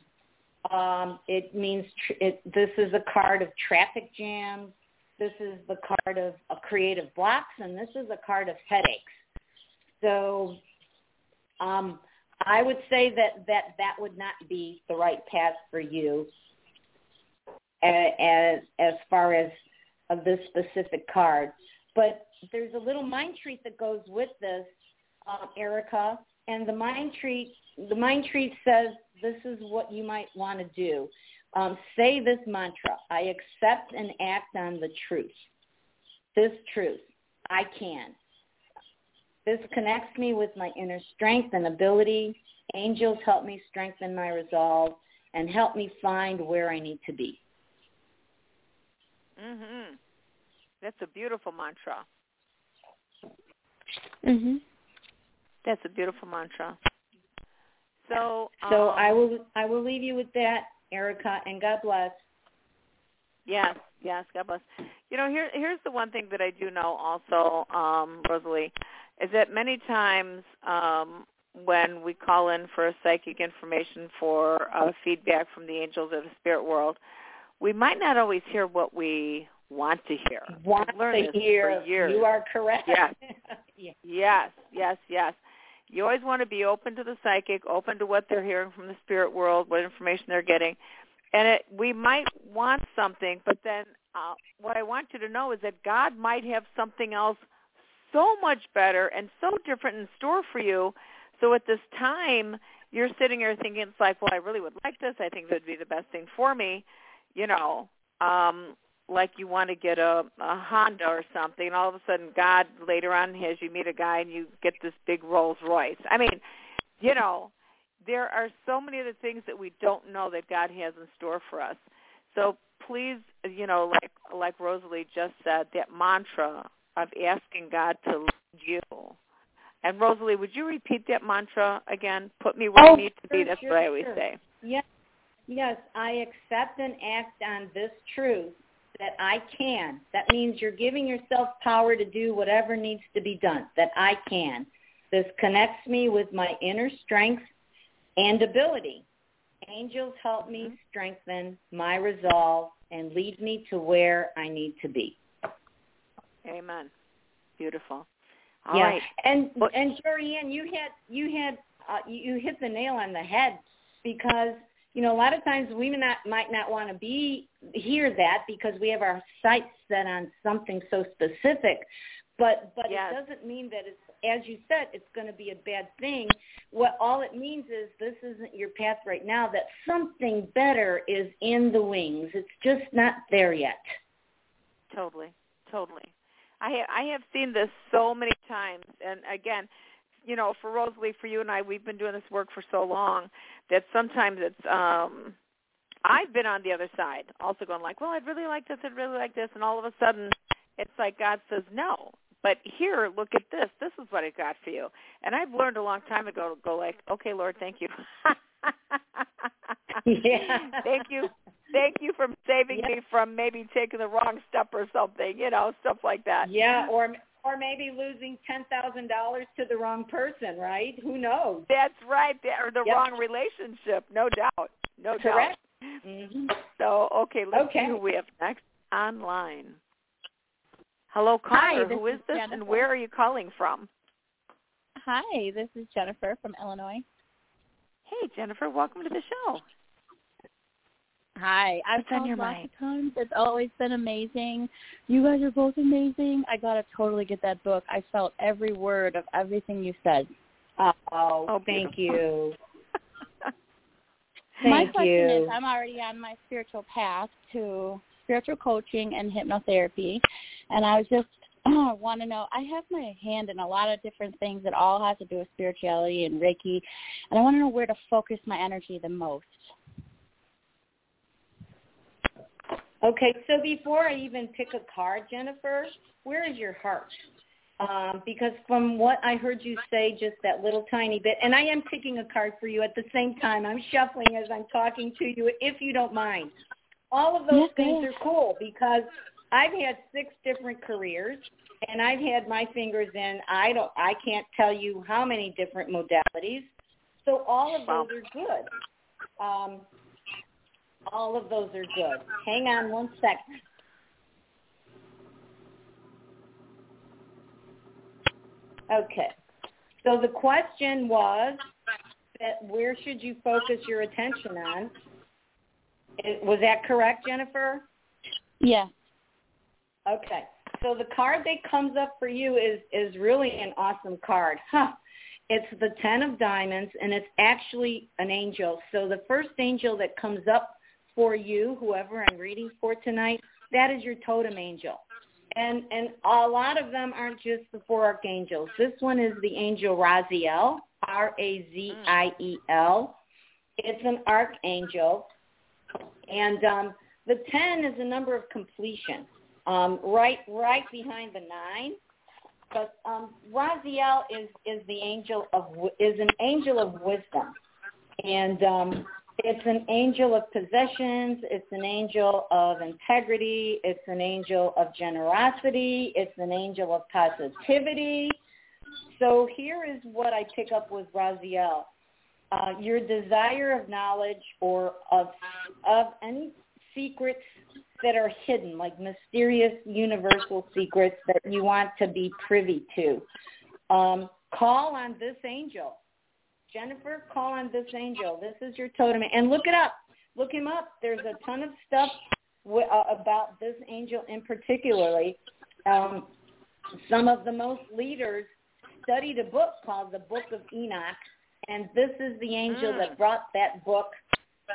Um, it means tr- it, this is a card of traffic jams. This is the card of, of creative blocks, and this is a card of headaches. So um, I would say that that that would not be the right path for you as as far as of this specific card. But there's a little mind treat that goes with this, um, Erica, and the mind treat the mind treat says this is what you might want to do. Um, say this mantra: I accept and act on the truth. This truth, I can. This connects me with my inner strength and ability. Angels help me strengthen my resolve and help me find where I need to be. Mhm. That's a beautiful mantra. Mhm. That's a beautiful mantra. So, so um, I will I will leave you with that, Erica, and God bless. Yes, yes, God bless. You know, here here's the one thing that I do know also, um, Rosalie, is that many times um, when we call in for psychic information for uh, feedback from the angels of the spirit world, we might not always hear what we want to hear. Want to hear? You are correct. Yes. yeah. Yes, yes, yes. You always want to be open to the psychic, open to what they're hearing from the spirit world, what information they're getting. And it, we might want something, but then uh, what I want you to know is that God might have something else so much better and so different in store for you. So at this time, you're sitting here thinking, it's like, well, I really would like this. I think that would be the best thing for me. you know, um, like you want to get a, a Honda or something, and all of a sudden God later on has you meet a guy and you get this big Rolls Royce. I mean, you know, there are so many of the things that we don't know that God has in store for us. So please, you know, like like Rosalie just said, that mantra of asking God to lead you. And Rosalie, would you repeat that mantra again? Put me where oh, I need to be. That's sure, what I always sure. say. Yes, yes. I accept and act on this truth that I can. That means you're giving yourself power to do whatever needs to be done. That I can. This connects me with my inner strength and ability. Angels help me Mm-hmm. strengthen my resolve and lead me to where I need to be. Amen. Beautiful. All yeah. right. And Well- and Jorianne, you had you had uh, you you hit the nail on the head because you know a lot of times we may not might not want to be hear that because we have our sights set on something so specific, but but Yes. it doesn't mean that it's as you said it's going to be a bad thing. What all it means is this isn't your path right now. That something better is in the wings. It's just not there yet. Totally, totally. I have I have seen this so many times, and again, you know, for Rosalie, for you and I, we've been doing this work for so long that sometimes it's. um I've been on the other side, also going like, well, I'd really like this, I'd really like this, and all of a sudden, it's like God says no. But here, look at this. This is what I got for you. And I've learned a long time ago to go like, okay, Lord, thank you. Yeah. Thank you. Thank you for saving me from maybe taking the wrong step or something, you know, stuff like that. Yeah, or or maybe losing ten thousand dollars to the wrong person, right? Who knows? That's right. Or the Yep. wrong relationship, no doubt. No Correct. doubt. hmm So, okay, let's Okay. see who we have next online. Hello, caller. Hi, who is is this and where are you calling from? Hi, this is Jennifer from Illinois. Hey, Jennifer, welcome to the show. Hi, I've What's on called your lots mind? of times. It's always been amazing. You guys are both amazing. I gotta totally get that book. I felt every word of everything you said. Uh, oh, Oh, thank beautiful. you. my Thank question you. is, I'm already on my spiritual path to spiritual coaching and hypnotherapy, and I was just want to know. I have my hand in a lot of different things that all has to do with spirituality and Reiki, and I want to know where to focus my energy the most. Okay, so before I even pick a card, Jennifer, where is your heart? Um, because from what I heard you say, just that little tiny bit, and I am picking a card for you at the same time. I'm shuffling as I'm talking to you, if you don't mind. All of those Yes, things are cool because I've had six different careers, and I've had my fingers in. I don't. I can't tell you how many different modalities. So all of those are good. Um, all of those are good. Hang on one second. Okay. So the question was that where should you focus your attention on? Was that correct, Jennifer? Yeah. Okay. So the card that comes up for you is is really an awesome card. Huh. It's the 10 of diamonds and it's actually an angel. So the first angel that comes up for you, whoever I'm reading for tonight, that is your totem angel. And and a lot of them aren't just the four archangels. This one is the angel Raziel, R A Z I E L. It's an archangel. And um, the 10 is a number of completion, um, right right behind the 9. But um, Raziel is, is the angel of is an angel of wisdom, and um, it's an angel of possessions. It's an angel of integrity. It's an angel of generosity. It's an angel of positivity. So here is what I pick up with Raziel. Uh, your desire of knowledge or of of any secrets that are hidden, like mysterious universal secrets that you want to be privy to. Um, call on this angel. Jennifer, call on this angel. This is your totem. And look it up. Look him up. There's a ton of stuff w- uh, about this angel in particularly. Um, some of the most leaders studied a book called the Book of Enoch, and this is the angel Mm. that brought that book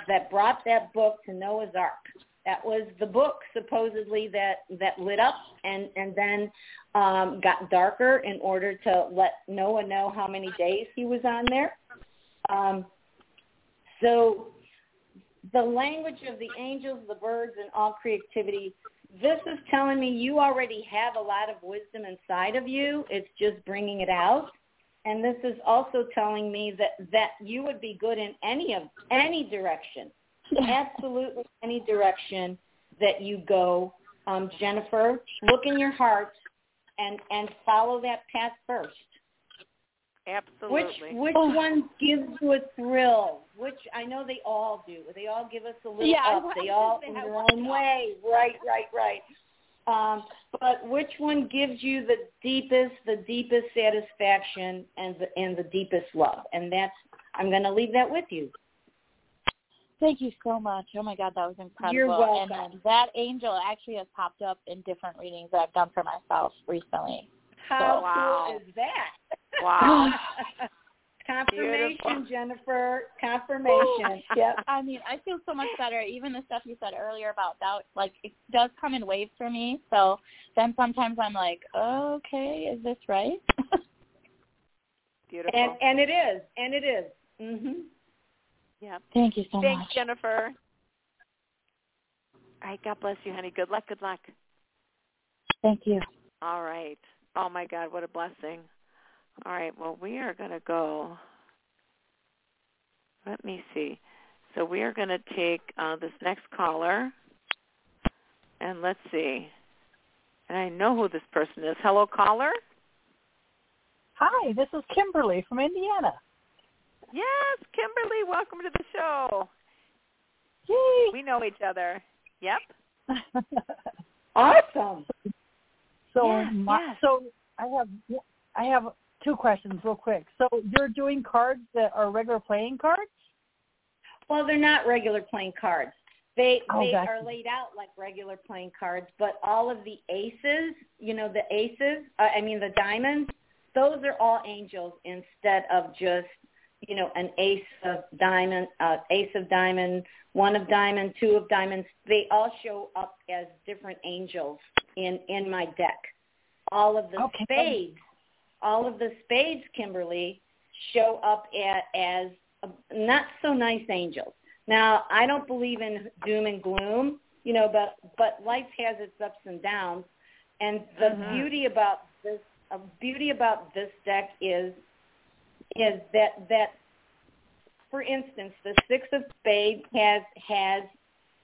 that brought that book to Noah's Ark. That was the book supposedly that that lit up and and then um, got darker in order to let Noah know how many days he was on there. Um, so the language of the angels, the birds, and all creativity. This is telling me you already have a lot of wisdom inside of you. It's just bringing it out. And this is also telling me that that you would be good in any of any direction, absolutely any direction that you go. Um, Jennifer, look in your heart and and follow that path first. Absolutely. Which which oh. one gives you a thrill? Which I know they all do. They all give us a little yeah, up. They all in their own way. Right, right, right. Um, but which one gives you the deepest, the deepest satisfaction and the and the deepest love? And that's I'm going to leave that with you. Thank you so much. Oh my God, that was incredible. You're welcome. And that angel actually has popped up in different readings that I've done for myself recently. How so, wow. cool is that? Wow. Confirmation, Beautiful. Jennifer. Confirmation. yep. I mean, I feel so much better. Even the stuff you said earlier about doubt, like it does come in waves for me. So then sometimes I'm like, okay, is this right? Beautiful. And and it is, and it is. Mhm. Yeah. Thank you so Thanks, much. Thanks, Jennifer. All right. God bless you, honey. Good luck. Good luck. Thank you. All right. Oh my God, what a blessing. All right. Well, we are going to go. Let me see. So we are going to take uh, this next caller, and let's see. And I know who this person is. Hello, caller. Hi, this is Kimberly from Indiana. Yes, Kimberly. Welcome to the show. Yay! We know each other. Yep. Awesome. so, Yeah, my, yeah. so I have I have two questions real quick. So you're doing cards that are regular playing cards? Well, they're not regular playing cards. They Oh, they gotcha. are laid out like regular playing cards, but all of the aces, you know, the aces, uh, I mean the diamonds, those are all angels instead of just, you know, an ace of diamond, uh, ace of diamond, one of diamond, two of diamonds. They all show up as different angels in in my deck. All of the Okay. spades, all of the spades, Kimberly, show up at, as uh, not so nice angels. Now, I don't believe in doom and gloom, you know, but but life has its ups and downs, and the Mhm. beauty about this uh, beauty about this deck is is that that for instance, the six of spades has has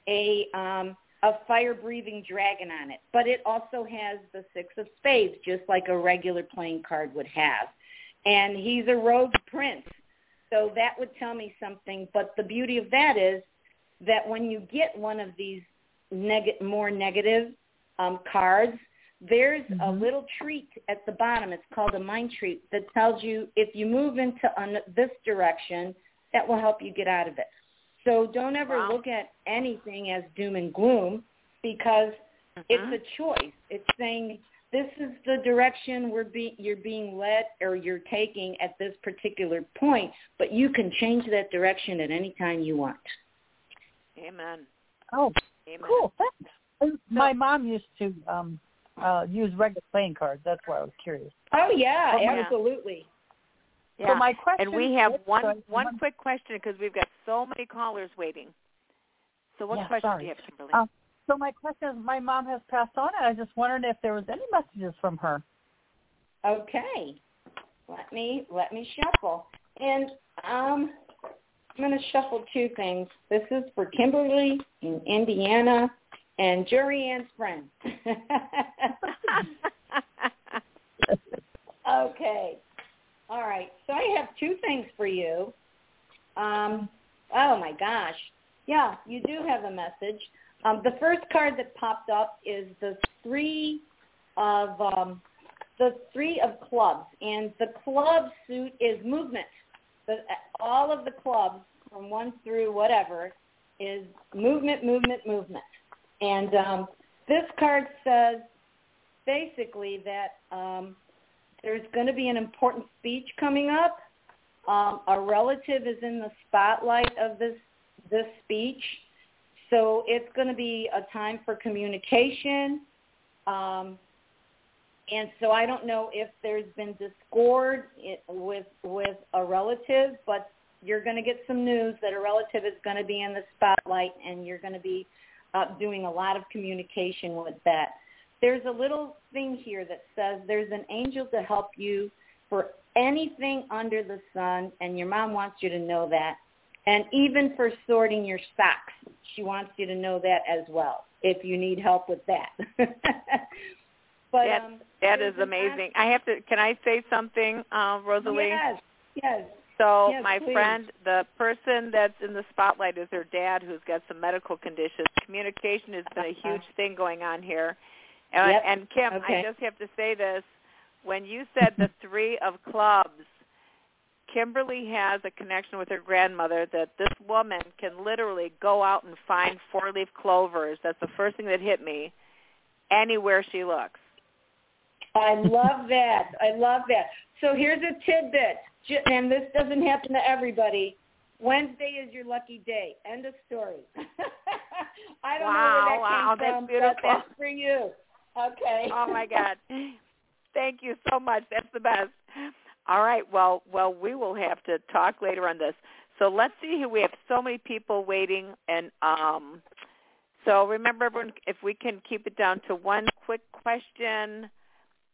a um, a fire breathing dragon on it, but it also has the six of spades, just like a regular playing card would have. And he's a rogue prince, so that would tell me something. But the beauty of that is that when you get one of these neg- more negative um, cards, there's a Mhm. little treat at the bottom. It's called a mind treat that tells you if you move into un- this direction, that will help you get out of it. So don't ever Wow. look at anything as doom and gloom because Mhm. it's a choice. It's saying this is the direction we're be- you're being led or you're taking at this particular point, but you can change that direction at any time you want. Amen. Oh, Amen. cool. Thanks. And My mom used to um uh use regular playing cards. That's why I was curious. Oh yeah, Oh, my- absolutely. Yeah. So my question and we have is- one so- one quick question because we've got so many callers waiting. So what Yeah, question sorry. do you have, Kimberly? Um, So my question is, my mom has passed on, and I just wondered if there was any messages from her. Okay. Let me let me shuffle. And um I'm gonna shuffle two things. This is for Kimberly in Indiana and Jorianne's friend. okay. All right. So I have two things for you. Um oh my gosh. Yeah, you do have a message. Um, the first card that popped up is the three of um, the three of clubs, and the club suit is movement. The, all of the clubs, from one through whatever, is movement, movement, movement. And um, this card says basically that um, there's going to be an important speech coming up. Um, a relative is in the spotlight of this this speech. so it's going to be a time for communication. Um, and so I don't know if there's been discord with with a relative, but you're going to get some news that a relative is going to be in the spotlight, and you're going to be uh, doing a lot of communication with that. There's a little thing here that says there's an angel to help you for anything under the sun, and your mom wants you to know that. And even for sorting your socks, she wants you to know that as well, if you need help with that. but that, um, that is amazing. I have to. Can I say something, uh, Rosalie? Yes. Yes. So yes, my please. friend, the person that's in the spotlight is her dad, who's got some medical conditions. Communication has been a Uh-huh. huge thing going on here. And, Yep. and Kim, Okay. I just have to say this: when you said the three of clubs, Kimberly has a connection with her grandmother that this woman can literally go out and find four-leaf clovers. That's the first thing that hit me. Anywhere she looks. I love that. I love that. So here's a tidbit, and this doesn't happen to everybody. Wednesday is your lucky day. End of story. I don't Wow, know where that wow, came from, beautiful. but that's for you. Okay. Oh my God. Thank you so much. That's the best. All right. Well, well, we will have to talk later on this. So let's see here. We have so many people waiting, and um, so remember, everyone, if we can keep it down to one quick question,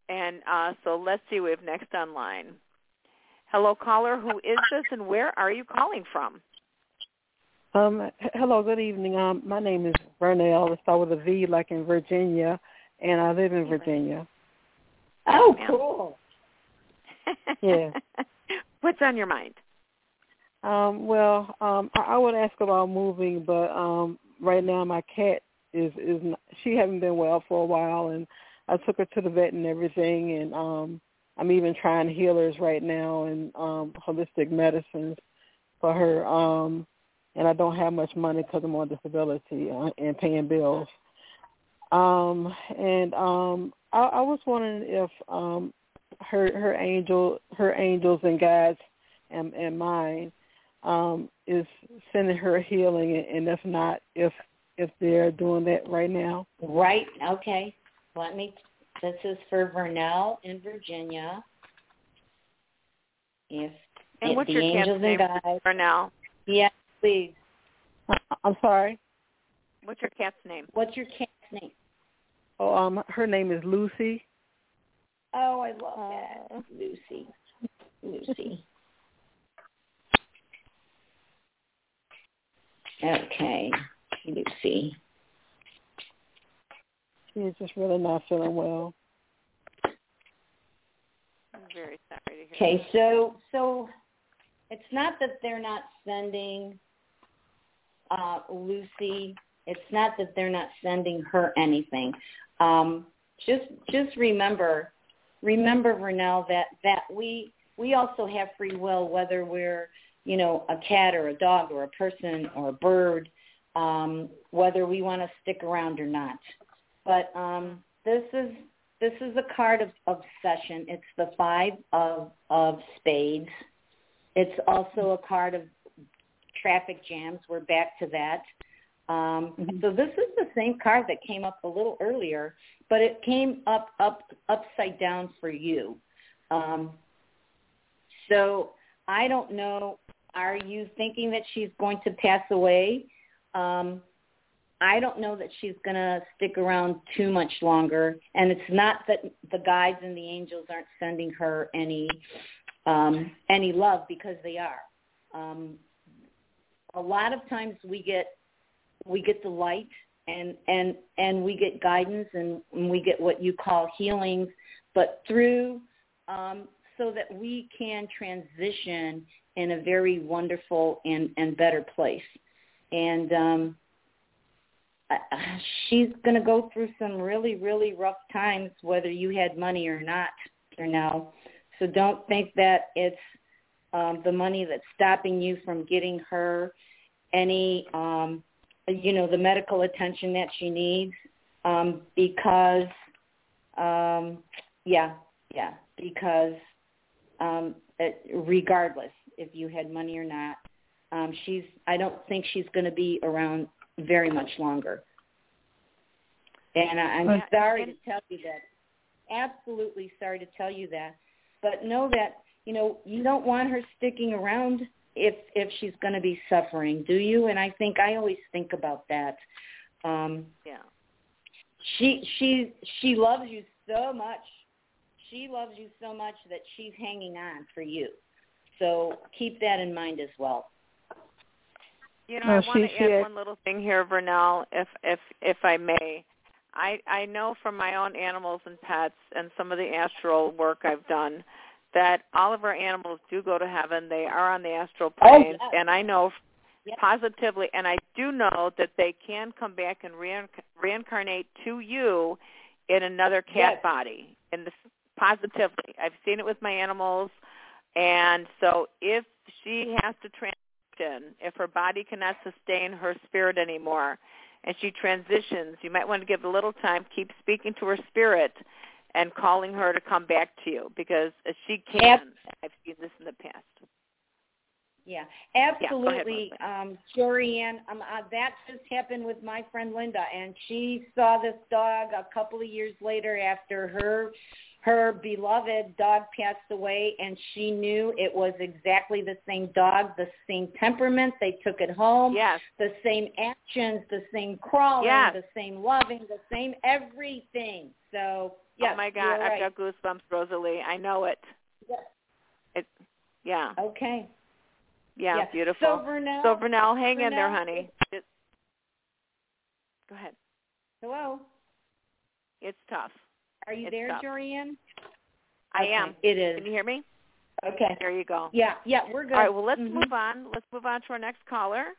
and uh, so let's see. We have next online. Hello, caller. Who is this, and where are you calling from? Um, hello, good evening. Um, my name is Vernell. It's start with a V, like in Virginia, and I live in Virginia. Oh, Yeah. cool. Yeah. What's on your mind? Um, well, um, I, I would ask about moving, but um, right now my cat is is not, she hasn't been well for a while, and I took her to the vet and everything, and um, I'm even trying healers right now and um, holistic medicines for her. Um, and I don't have much money because I'm on disability uh, and paying bills. Um, and um, I, I was wondering if um, her her angel her angels and guides and and mine um, is sending her healing, and, and if not, if if they're doing that right now. Right. Okay. Let me. This is for Vernell in Virginia. If And if what's the your cat's angels name and guides, for now? yes, please. I'm sorry. What's your cat's name? What's your cat's name? Oh, um, her name is Lucy. Oh, I love that, Lucy. Lucy. Okay, Lucy. She is just really not feeling well. I'm very sorry to hear. That. Okay, so so it's not that they're not sending uh, Lucy. It's not that they're not sending her anything. Um, just just remember, remember Vernell that that we we also have free will, whether we're you know a cat or a dog or a person or a bird, um, whether we want to stick around or not. But um, this is this is a card of obsession. It's the five of of spades. It's also a card of traffic jams. We're back to that. Um, So this is the same card that came up a little earlier, but it came up up upside down for you. Um, so I don't know. Are you thinking that she's going to pass away? Um, I don't know that she's going to stick around too much longer. And it's not that the guides and the angels aren't sending her any um, any love because they are. Um, a lot of times we get we get the light and and and we get guidance and, and we get what you call healings, but through um, so that we can transition in a very wonderful and and better place. And um, she's going to go through some really really rough times, whether you had money or not, or now. So don't think that it's um, the money that's stopping you from getting her any, um, you know, the medical attention that she needs, um, because, um, yeah, yeah, because um, it, regardless if you had money or not, um, she's. I don't think she's going to be around very much longer. And I, I'm sorry to tell you that. Absolutely sorry to tell you that. But know that, you know, you don't want her sticking around if if she's going to be suffering, do you? And I think I always think about that. Um Yeah. she she she loves you so much. She loves you so much that she's hanging on for you. So keep that in mind as well. You know, No, I want to add had- one little thing here, Vernell, if if if I may. I I know from my own animals and pets and some of the astral work I've done that all of our animals do go to heaven. They are on the astral Oh, planes, yes. and I know Yep. positively, and I do know that they can come back and reinc- reincarnate to you in another cat Yes. body. And this positively, I've seen it with my animals, and so if she has to transition, if her body cannot sustain her spirit anymore, and she transitions, you might want to give a little time. Keep speaking to her spirit and calling her to come back to you because she can. I've seen this in the past. Yeah, absolutely. um, Jorianne, um, uh, that just happened with my friend Linda, and she saw this dog a couple of years later after her her beloved dog passed away, and she knew it was exactly the same dog, the same temperament. They took it home, Yes. the same actions, the same crawling, Yes. the same loving, the same everything. So, yes, oh my God, right. I've got goosebumps, Rosalie. I know it. Yes. It. Yeah. Okay. Yeah. Yeah. Beautiful. So, Vernell, So Vernell, hang in there, honey. It, go ahead. hello. It's tough. Are you It's there, tough. Jorianne? I Okay, am. It is. Can you hear me? Okay. There you go. Yeah, yeah, we're good. All right. Well, let's Mhm. move on. Let's move on to our next caller,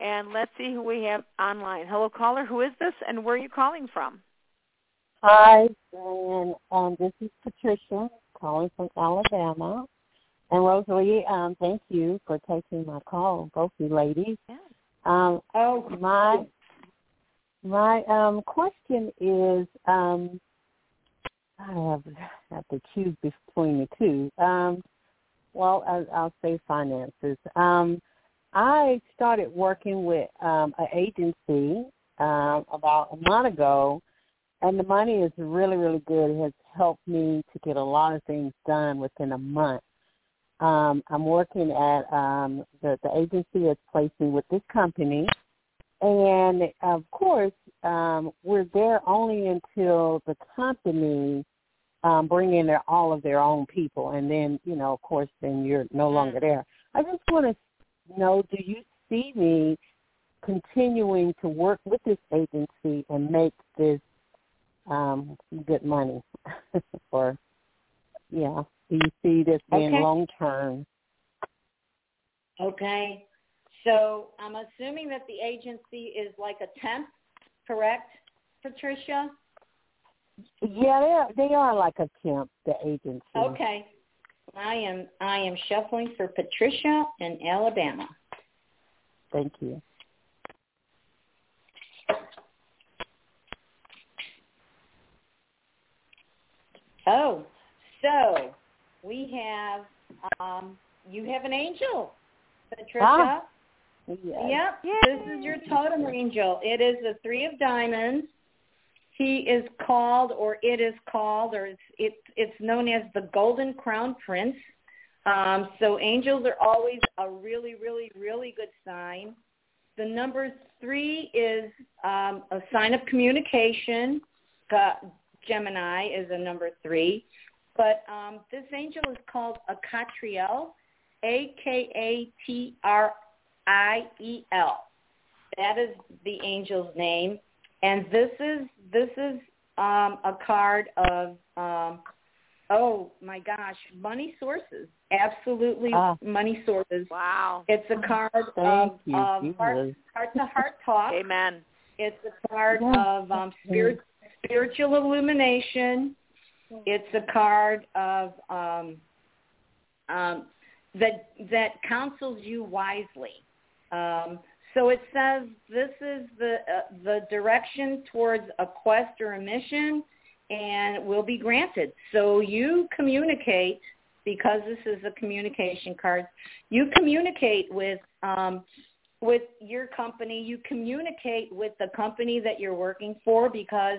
and let's see who we have online. Hello, caller. Who is this, and where are you calling from? Hi, and um, this is Patricia calling from Alabama. And Rosalie, um, thank you for taking my call, both you ladies. Yeah. Um, Oh, my my um, question is, um, I have have to choose between the two. Um, well, I, I'll say finances. Um, I started working with um, an agency um, about a month ago, and the money is really, really good. It has helped me to get a lot of things done within a month. Um, I'm working at um, the the agency has placed me with this company, and of course, um, we're there only until the company um, bring in their, all of their own people, and then you know, of course, then you're no longer there. I just want to know: Do you see me continuing to work with this agency and make this um, good money? or yeah, do you see this being Okay. long term? okay. So I'm assuming that the agency is like a temp, correct, Patricia? Yeah, they are, they are like a temp, the agency. Okay. I am I am shuffling for Patricia in Alabama. Thank you. Oh, so we have um you have an angel, Patricia. Ah. Yes. Yep. This is your totem angel. It is the three of diamonds. He is called, or it is called, or it's it's, it's known as the Golden Crown Prince. Um, so angels are always a really, really, really good sign. The number three is um, a sign of communication. Gemini is a number three. But um, this angel is called Akatriel, A-K-A-T-R I-E-L. That is the angel's name. And this is this is um, a card of um, oh my gosh, money sources. Absolutely Ah. money sources. Wow. It's a card Thank of, of heart, Jesus. heart to heart talk. Amen. It's a card Yeah. of um, spirit, spiritual illumination. It's a card of um, um, that that counsels you wisely. Um, so it says this is the uh, the direction towards a quest or a mission, and will be granted. So you communicate because this is a communication card. You communicate with um, with your company, you communicate with the company that you're working for because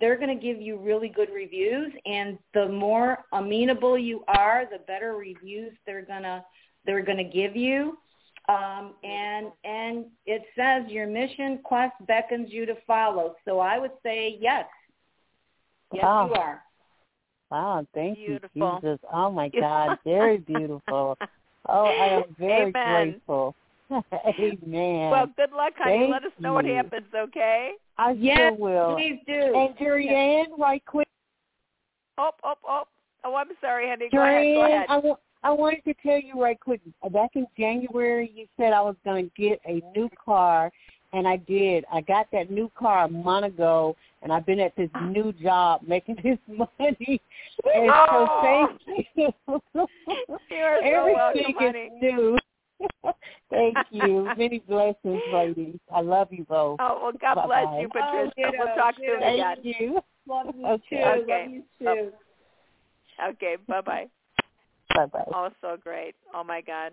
they're going to give you really good reviews and the more amenable you are, the better reviews they're going to they're going to give you. Um, and and it says your mission quest beckons you to follow. So I would say yes. Yes, wow. you are. Wow, thank Beautiful. you, Jesus. Oh my God, very beautiful. Oh, I am very Amen. grateful. Amen. Well, good luck, honey. Thank Let us know what happens, okay? I Yes, sure will. please do. And Jorianne, right quick. Oh, oh, oh. Oh, I'm sorry, honey. Go ahead. Go ahead. I, wa- wanted to tell you right quick. Back in January, you said I was going to get a new car, and I did. I got that new car a month ago, and I've been at this new job making this money. And Oh. so thank you. You are so welcome, Everything honey. is new. thank you. Many blessings, ladies. I love you both. Oh, well, God bless Bye-bye. you, Patricia. Oh, ditto, we'll talk ditto. soon again. Thank you. Love you Okay. too. Okay. Love you too. Okay, bye-bye. Bye-bye. Oh, so great. Oh, my God.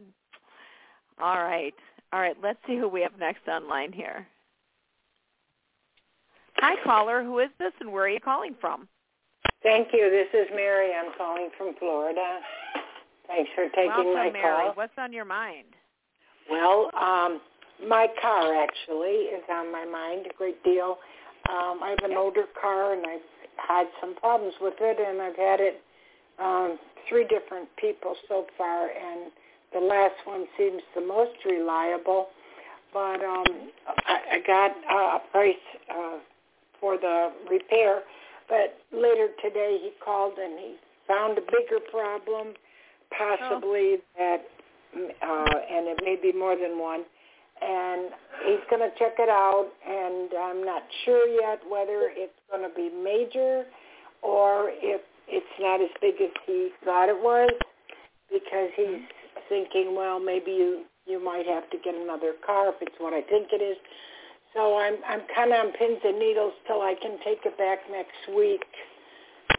All right. All right, let's see who we have next online here. Hi, caller. Who is this and where are you calling from? Thank you. This is Mary. I'm calling from Florida. Thanks for taking Welcome, my Mary. call. What's on your mind? Well, um, my car actually is on my mind a great deal. Um, I have an older car and I've had some problems with it and I've had it um, three different people so far and the last one seems the most reliable. But um, I, I got uh, a price uh, for the repair. But later today he called and he found a bigger problem, possibly that, uh, and it may be more than one. And he's going to check it out, and I'm not sure yet whether it's going to be major or if it's not as big as he thought it was, because he's thinking, well, maybe you you might have to get another car if it's what I think it is. So I'm I'm kind of on pins and needles till I can take it back next week,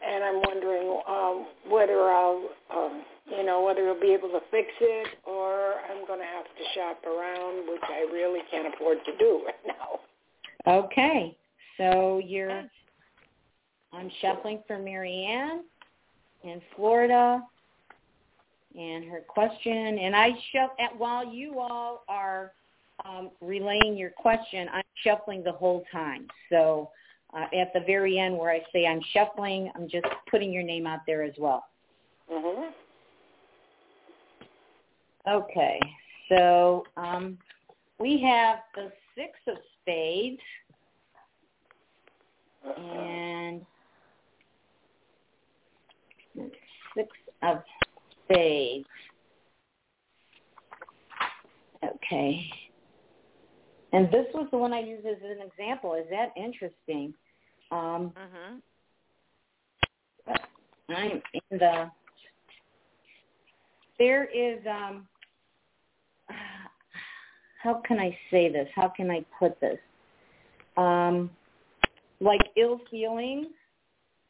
and I'm wondering um, whether I'll um, you know whether he'll be able to fix it or I'm going to have to shop around, which I really can't afford to do right now. Okay. So you're I'm shuffling for Marianne in Florida and her question and I shuff at while you all are um, relaying your question, I'm shuffling the whole time. So uh, at the very end where I say I'm shuffling, I'm just putting your name out there as well. Mhm. Okay, so um, we have the six of spades and six of spades. Okay. And this was the one I used as an example. Is that interesting? Um, Mhm. I'm in the. There is um. How can I say this? How can I put this? Um, like ill feelings.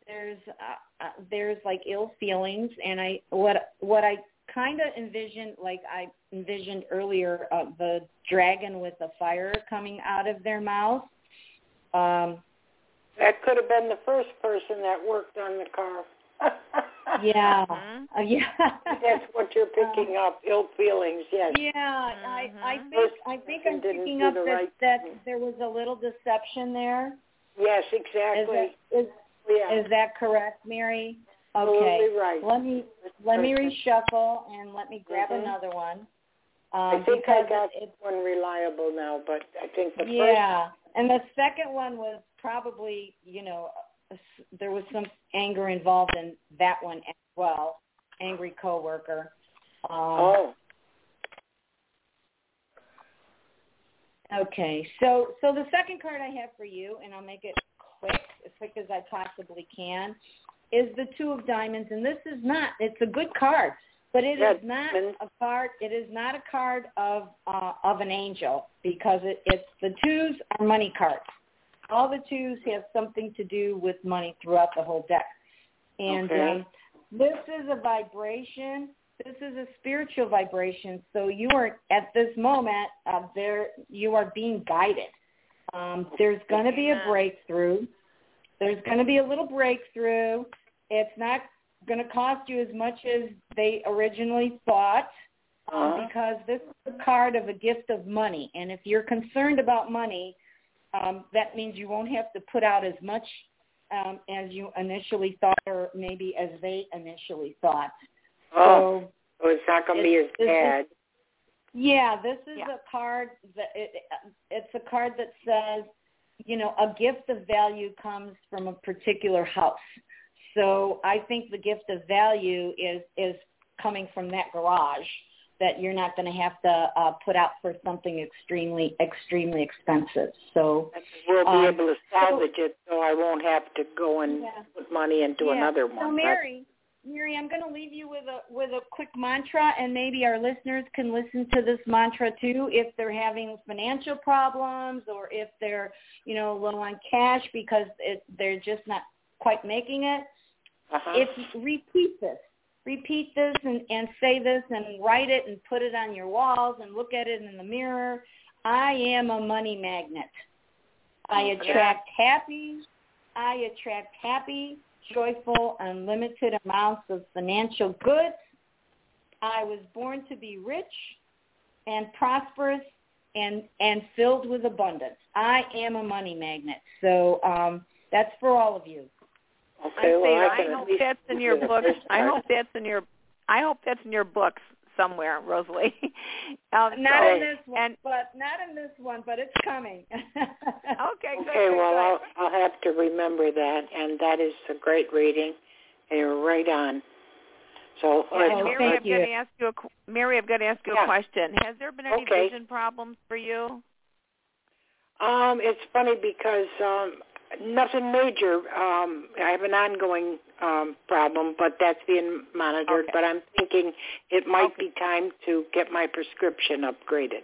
There's uh, uh, there's like ill feelings, and I what what I kind of envisioned, like I envisioned earlier, uh, the dragon with the fire coming out of their mouth. Um, That could have been the first person that worked on the car. yeah, Mhm. uh, yeah. That's what you're picking up, ill feelings, yes. Yeah, I I Mhm. think I think I'm picking up the that right that thing. there was a little deception there. Yes, Is exactly. that is yeah. is that correct, Mary? Okay. Absolutely right. Let me let me reshuffle and let me grab Mhm. another one. I Um, think I got it, one reliable now, but I think the yeah, and the second one was probably you know s- there was some anger involved in that one as well. Angry coworker. Um. Oh, Okay, so so the second card I have for you, and I'll make it quick, as quick as I possibly can, is the two of diamonds, and this is not. It's a good card, but it is not a card. It is not a card of uh, of an angel because it, it's the twos are money cards. All the twos have something to do with money throughout the whole deck, and Okay. um, this is a vibration this is a spiritual vibration. So you are at this moment uh, there. You are being guided. Um, there's going to be a breakthrough. There's going to be a little breakthrough. It's not going to cost you as much as they originally thought Uh-huh. because this is a card of a gift of money. And if you're concerned about money, um, that means you won't have to put out as much um, as you initially thought or maybe as they initially thought. Oh, So so it's not going to be as it's- it's- bad. yeah, this is Yeah. a card that it, it's a card that says, you know, a gift of value comes from a particular house. So I think the gift of value is is coming from that garage that you're not going to have to uh, put out for something extremely extremely expensive. So We'll be Um, able to salvage it, so I won't have to go and Yeah. put money into Yeah. another So one. Mary, Mary, I'm going to leave you with a with a quick mantra, and maybe our listeners can listen to this mantra too if they're having financial problems or if they're you know low on cash because it, they're just not quite making it. uh-huh. If repeat this, repeat this, and and say this, and write it, and put it on your walls, and look at it in the mirror. I am a money magnet. I attract happy. I attract happy, joyful, unlimited amounts of financial goods. I was born to be rich and prosperous and and filled with abundance. I am a money magnet. So um, that's for all of you. Okay, I, well, say, I, I hope that's in your the books. I hope that's in your. I hope that's in your books somewhere, Rosalie. um, Not so- in this one, and but not in this one, but it's coming. okay, good. Okay, good, well, good. I'll, I'll have to remember that, and that is a great reading. And you're right on. So Yeah, let's, Mary, thank I've got you. to ask you a qu- Mary. I've got to ask you Yeah. a question. Has there been any Okay. vision problems for you? Um, it's funny because um, nothing major. Um, I have an ongoing um, problem, but that's being monitored. Okay. But I'm thinking it might Okay. be time to get my prescription upgraded.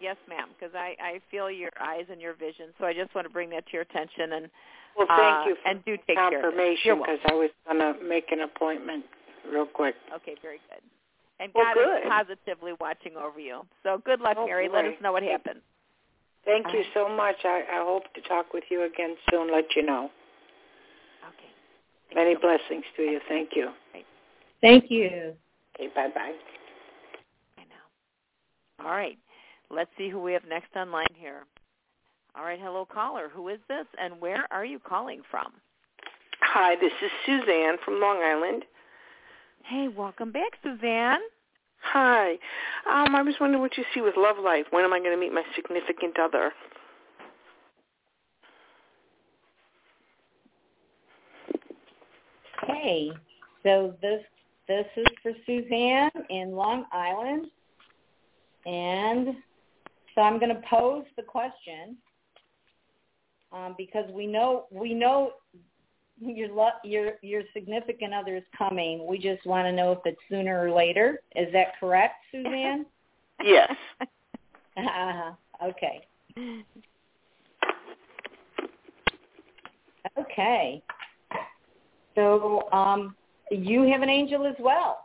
Yes, ma'am. Because I I feel your eyes and your vision. So I just want to bring that to your attention and Well, uh, thank you for and do take care of it. confirmation because I was going to make an appointment real quick. Okay, very good. And Well, God good. is positively watching over you. So good luck, Oh, Mary. Let us know what happens. Thank All you right. so much. I, I hope to talk with you again soon. Let you know. Okay. Thank Many you. blessings to you. Thank you. Thank you. Okay, bye-bye. I know. All right. Let's see who we have next online here. All right, hello caller. Who is this and where are you calling from? Hi, this is Suzanne from Long Island. Hey, welcome back, Suzanne. Hi. Um, I was wondering what you see with love life. When am I going to meet my significant other? Okay, so this this is for Suzanne in Long Island, and so I'm going to pose the question um, because we know we know your lo- your your significant other is coming. We just want to know if it's sooner or later. Is that correct, Suzanne? Yes. uh-huh. Okay. Okay. So um, you have an angel as well.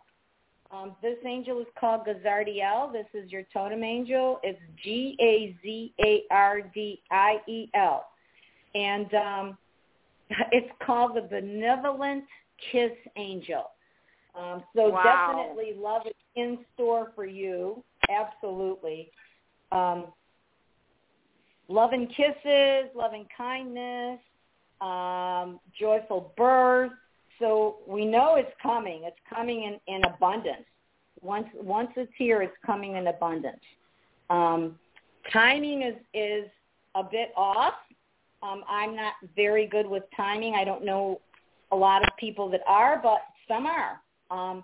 Um, this angel is called Gazardiel. This is your totem angel. It's G-A-Z-A-R-D-I-E-L. And um, it's called the Benevolent Kiss Angel. Um, so Wow. definitely love is in store for you. Absolutely. Um, love and kisses, loving kindness, um, joyful birth. So we know it's coming. It's coming in, in abundance. Once once it's here, it's coming in abundance. Um, timing is is a bit off. Um, I'm not very good with timing. I don't know a lot of people that are, but some are. Um,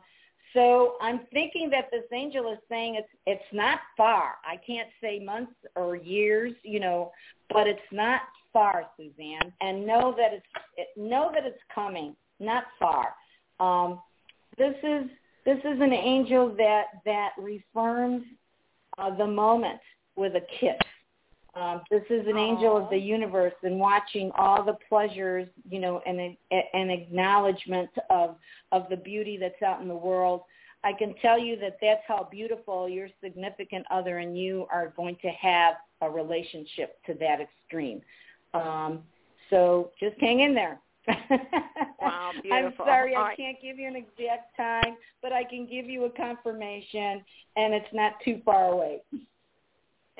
so I'm thinking that this angel is saying it's it's not far. I can't say months or years, you know, but it's not far, Suzanne. And know that it's it, know that it's coming, not far. Um, this is this is an angel that that reaffirms uh, the moment with a kiss. Um, this is an angel of the universe and watching all the pleasures, you know, and an acknowledgement of of the beauty that's out in the world. I can tell you that that's how beautiful your significant other and you are going to have a relationship to that extreme. Um, so just hang in there. wow, beautiful. I'm sorry I can't give you an exact time, but I can give you a confirmation, and it's not too far away.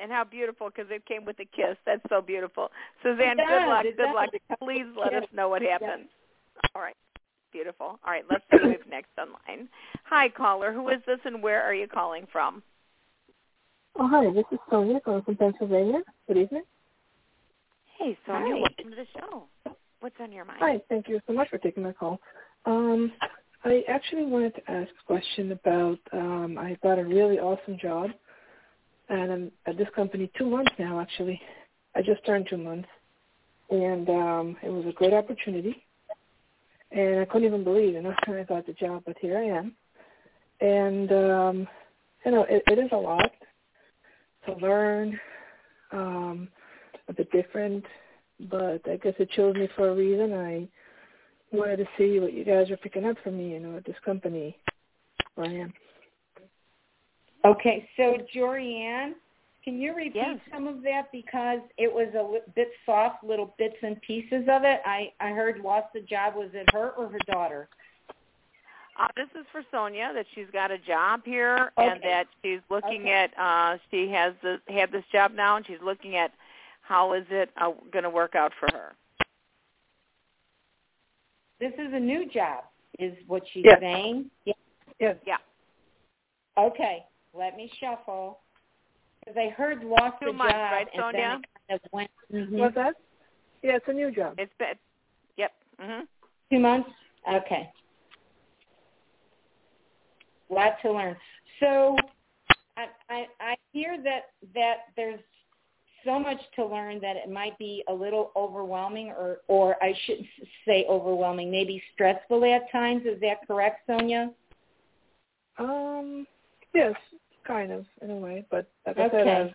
And how beautiful because it came with a kiss. That's so beautiful. Suzanne, good luck. it Good does. luck. Please with a let us know what Yeah. happens. All right. Beautiful. All right, let's see who's next online. Hi, caller. Who is this and where are you calling from? Oh, hi. This is Sonia calling from Pennsylvania. Good evening. Hey, Sonia. Hi. Welcome to the show. What's on your mind? Hi. Thank you so much for taking my call. Um, I actually wanted to ask a question about um, I got a really awesome job, and I'm at this company two months now. Actually, I just turned two months, and um, it was a great opportunity. And I couldn't even believe, you know, I got the job, but here I am. And um, you know, it, it is a lot to learn, um, a bit different, but I guess it chose me for a reason. I wanted to see what you guys are picking up for me, you know, at this company where I am. Okay, so Jorianne, can you repeat Yes. some of that because it was a li- bit soft, little bits and pieces of it. I I heard lost the job. Was it her or her daughter? Uh, this is for Sonia that she's got a job here and that she's looking Okay. at uh she has this had this job now and she's looking at how is it uh, going to work out for her. This is a new job, is what she's Yes. saying. Yeah. Yes. Yeah. Okay, let me shuffle. Because I heard lost Two the months, job right, and then Sonia? it kind of went. Mhm. What's that? Yeah, it's a new job. It's been Yep. Mhm. Two months? Okay. Lot to learn. So I, I, I hear that, that there's so much to learn that it might be a little overwhelming or, or I shouldn't say overwhelming, maybe stressful at times. Is that correct, Sonia? Um, yes, kind of in a way, but like I said, Okay. I've,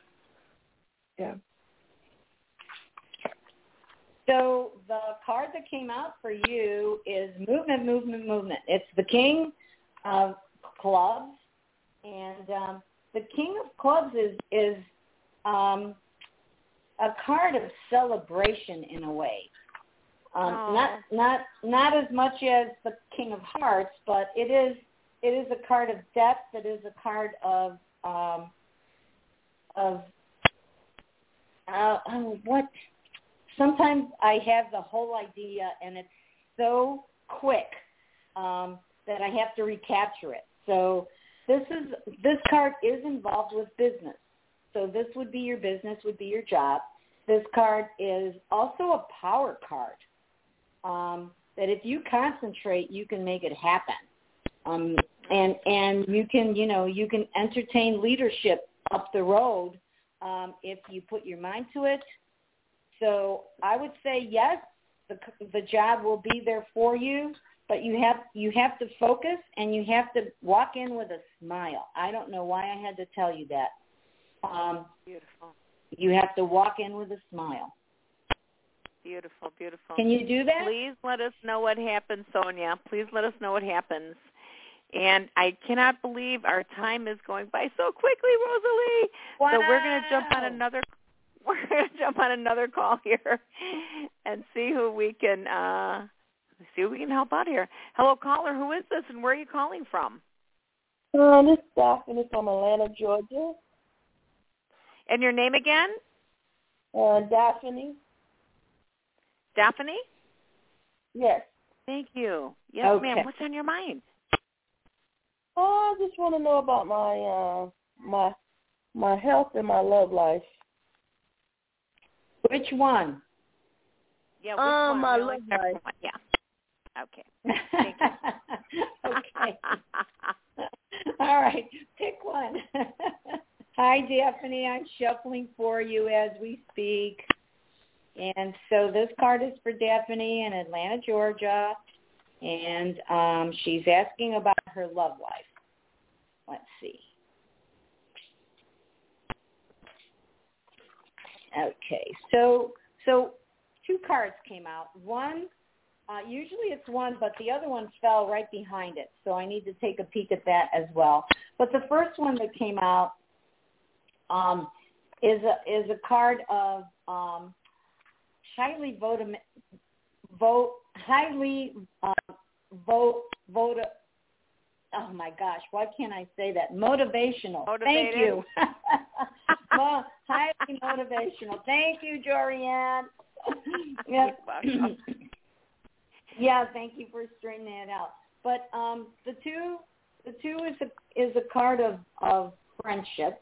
yeah. So the card that came out for you is movement, movement, movement. It's the King of Clubs, and um, the King of Clubs is is um, a card of celebration in a way. Um, Aw. not not not as much as the King of Hearts, but it is it is a card of depth. It is a card of um, of uh, oh, what sometimes I have the whole idea and it's so quick um, that I have to recapture it. So this is this card is involved with business. So this would be your business, would be your job. This card is also a power card. Um, that if you concentrate, you can make it happen. Um, and and you can you know you can entertain leadership up the road um, if you put your mind to it. So I would say yes, the the job will be there for you, but you have you have to focus and you have to walk in with a smile. I don't know why I had to tell you that. Um, Beautiful. you have to walk in with a smile. Beautiful, beautiful. Can you do that? Please let us know what happens, Sonia. Please let us know what happens. And I cannot believe our time is going by so quickly, Rosalie. So we're going to jump on Wow. another we're going to jump on another call here and see who we can uh see who we can help out here. Hello caller, who is this and where are you calling from? Uh, this is Daphne from Atlanta, Georgia. And your name again? Uh, Daphne. Daphne? Yes. Thank you. Yes, Okay. ma'am. What's on your mind? Oh, I just want to know about my uh my my health and my love life. Which one? Yeah, which Uh, one? my love have life. one. Yeah. Okay. okay. All right, pick one. Hi, Daphne. I'm shuffling for you as we speak. And so this card is for Daphne in Atlanta, Georgia. And um, she's asking about her love life. Let's see. Okay, so so two cards came out. One Uh, usually it's one, but the other one fell right behind it, so I need to take a peek at that as well. But the first one that came out um, is a is a card of um, highly vote vote highly um, vote vote. Oh my gosh, why can't I say that? Motivational. Motivated. Thank you. Mo- highly motivational. Thank you, Jorianne. yes. yeah, thank you for straightening it out. But um, the two, the two is a is a card of of friendship,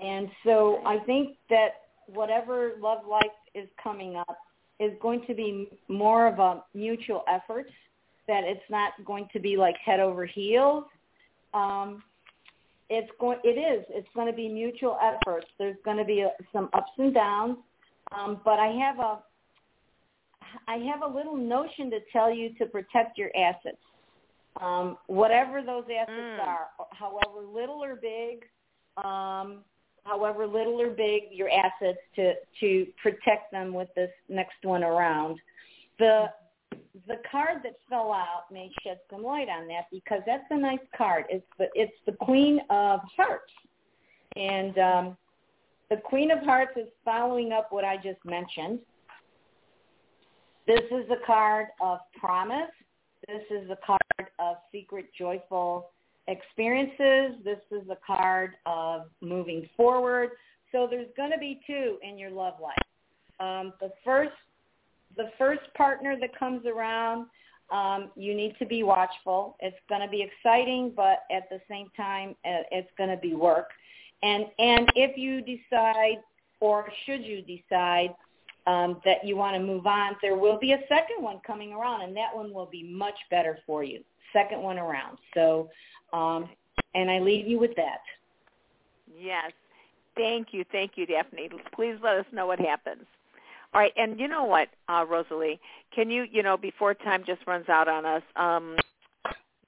and so I think that whatever love life is coming up is going to be more of a mutual effort. That it's not going to be like head over heels. Um, it's going. It is. It's going to be mutual efforts. There's going to be a, some ups and downs, um, but I have a I have a little notion to tell you to protect your assets. Um, whatever those assets Mm. are, however little or big, um, however little or big your assets to to protect them with this next one around. The the card that fell out may shed some light on that because that's a nice card. It's the it's the Queen of Hearts, and um, the Queen of Hearts is following up what I just mentioned. This is a card of promise. This is a card of secret joyful experiences. This is a card of moving forward. So there's going to be two in your love life. Um, the first, the first partner that comes around, um, you need to be watchful. It's going to be exciting, but at the same time, uh, it's going to be work. And and if you decide, or should you decide, um, that you want to move on, there will be a second one coming around, and that one will be much better for you. Second one around. So, um, and I leave you with that. Yes. Thank you. Thank you, Daphne. Please let us know what happens. All right. And you know what, uh, Rosalie? Can you, you know, before time just runs out on us, um,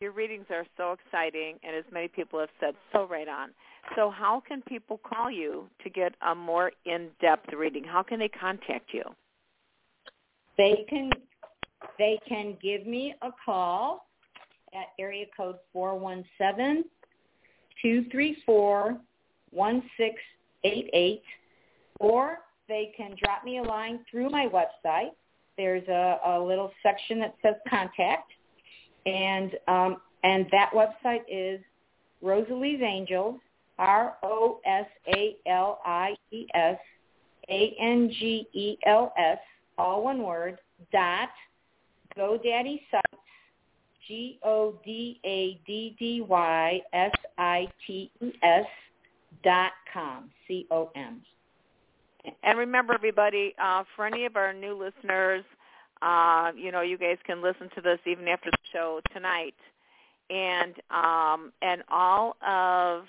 your readings are so exciting, and as many people have said, so right on. So how can people call you to get a more in-depth reading? How can they contact you? They can they can give me a call at area code four one seven two three four one six eight eight, or they can drop me a line through my website. There's a, a little section that says contact, and um, and that website is Rosalie's Angels, R O S A L I E S A N G E L S, all one word, dot GoDaddy Sites, G O D A D D Y S I T E S dot com, C O M. And remember, everybody, uh, for any of our new listeners, uh, you know, you guys can listen to this even after the show tonight, and um, and all of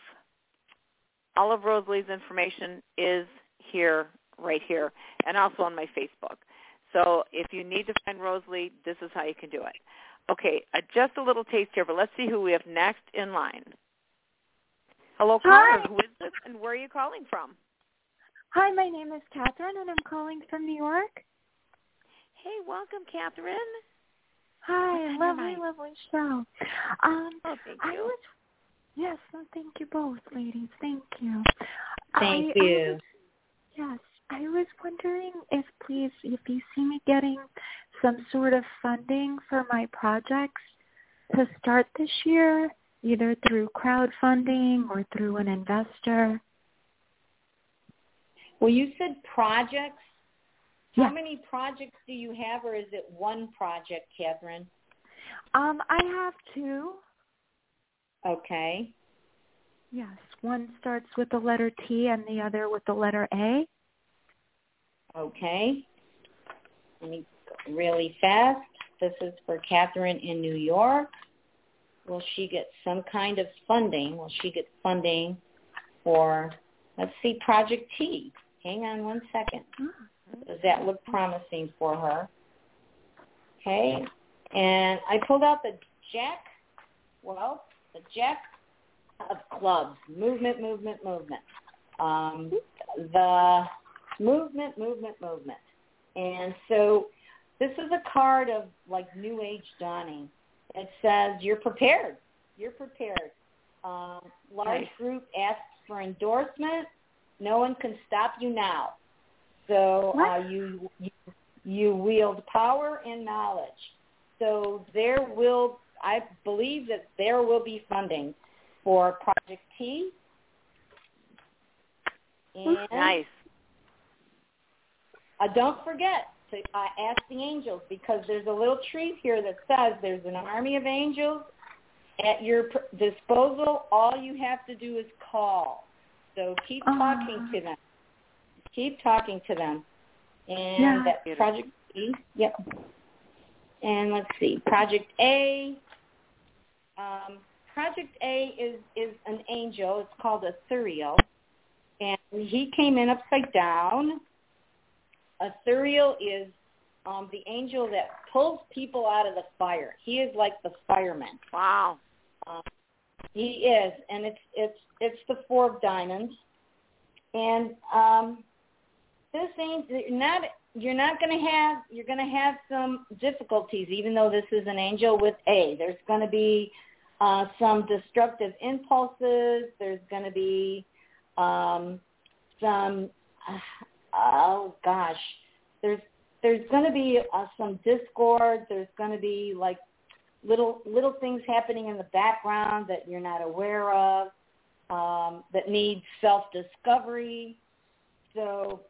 all of Rosalie's information is here, right here, and also on my Facebook. So if you need to find Rosalie, this is how you can do it. Okay, uh, just a little taste here, but let's see who we have next in line. Hello, caller. Who is this, and where are you calling from? Hi, my name is Catherine, and I'm calling from New York. Hey, welcome, Catherine. Hi, lovely, hi. lovely show. Um, Oh, thank I you. was, yes, thank you both, ladies. Thank you. Thank I, I you. was- yes, I was wondering if, please, if you see me getting some sort of funding for my projects to start this year, either through crowdfunding or through an investor. Well, you said projects. How Yeah. many projects do you have, or is it one project, Catherine? Um, I have two. Okay. Yes, one starts with the letter T and the other with the letter A. Okay. Let me go really fast. This is for Catherine in New York. Will she get some kind of funding? Will she get funding for, let's see, Project T? Hang on one second. Does that look promising for her? Okay. And I pulled out the Jack, well, the Jack of clubs. Movement, movement, movement. Um, the movement, movement, movement. And so this is a card of like new age dawning. It says you're prepared. You're prepared. Um, large Nice. group asks for endorsement. No one can stop you now. So uh, you, you you wield power and knowledge. So there will, I believe that there will be funding for Project T. And Nice. uh, don't forget to uh, ask the angels because there's a little treat here that says there's an army of angels at your pr- disposal. All you have to do is call. So keep talking to them. Keep talking to them. And Yeah. that Project E, yep. And let's see, Project A. Um, Project A is is an angel. It's called Ithuriel, and he came in upside down. Ithuriel is um, the angel that pulls people out of the fire. He is like the fireman. Wow. Um, he is, and it's it's it's the four of diamonds, and um, this ain't not you're not going to have you're going to have some difficulties, even though this is an angel with A. There's going to be uh, some destructive impulses. There's going to be um, some oh gosh, there's there's going to be uh, some discord. There's going to be like little little things happening in the background that you're not aware of um, that need self discovery. So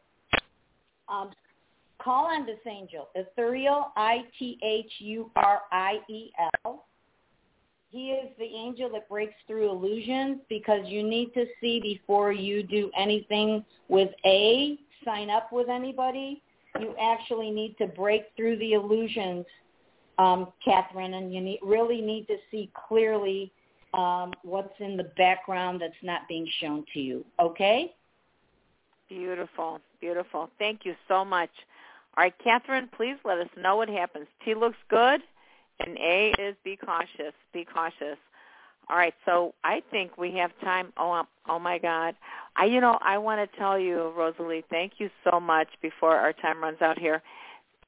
um, call on this angel, Ithuriel, I T H U R I E L. He is the angel that breaks through illusions because you need to see before you do anything with A, sign up with anybody. You actually need to break through the illusions um, Catherine, and you need, really need to see clearly um, what's in the background that's not being shown to you. Okay? Beautiful, beautiful. Thank you so much. All right, Catherine, please let us know what happens. T looks good, and A is be cautious. Be cautious. All right, so I think we have time. Oh, um, oh my God! I, you know, I want to tell you, Rosalie, thank you so much. Before our time runs out here,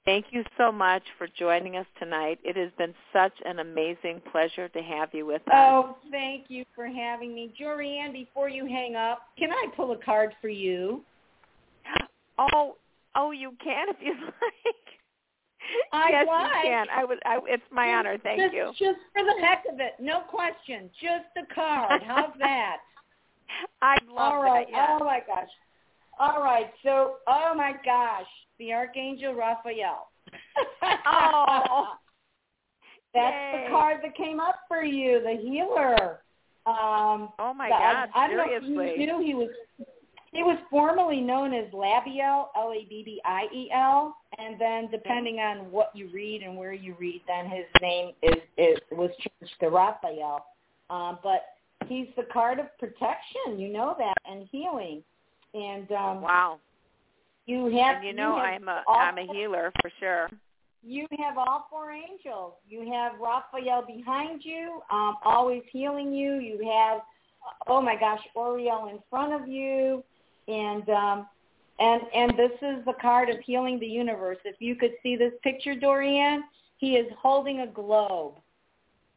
thank you so much for joining us tonight. It has been such an amazing pleasure to have you with us. Oh, thank you for having me. Jorianne, before you hang up, can I pull a card for you? Oh, oh, you can if you'd like. I yes, like. you can. I would. I, it's my honor. Thank just, you. Just for the heck of it, no question. Just a card. How's that? I'd love All right. that. Yeah. Oh my gosh. All right. So, oh my gosh, the Archangel Raphael. Oh. That's Yay. the card that came up for you, the healer. Um, Oh my God! I, I don't know if seriously. you knew he was. He was formerly known as Labbiel, L-A-B-B-I-E-L, and then depending on what you read and where you read, then his name is, is was changed to Raphael. Um, but he's the card of protection, you know that, and healing. And um, Wow. you have And you know, have I'm a I'm a healer for sure. you have all four angels. You have Raphael behind you, um, always healing you. You have, oh my gosh, Uriel in front of you, and um, and and this is the card of healing the universe. If you could see this picture, Jorianne, he is holding a globe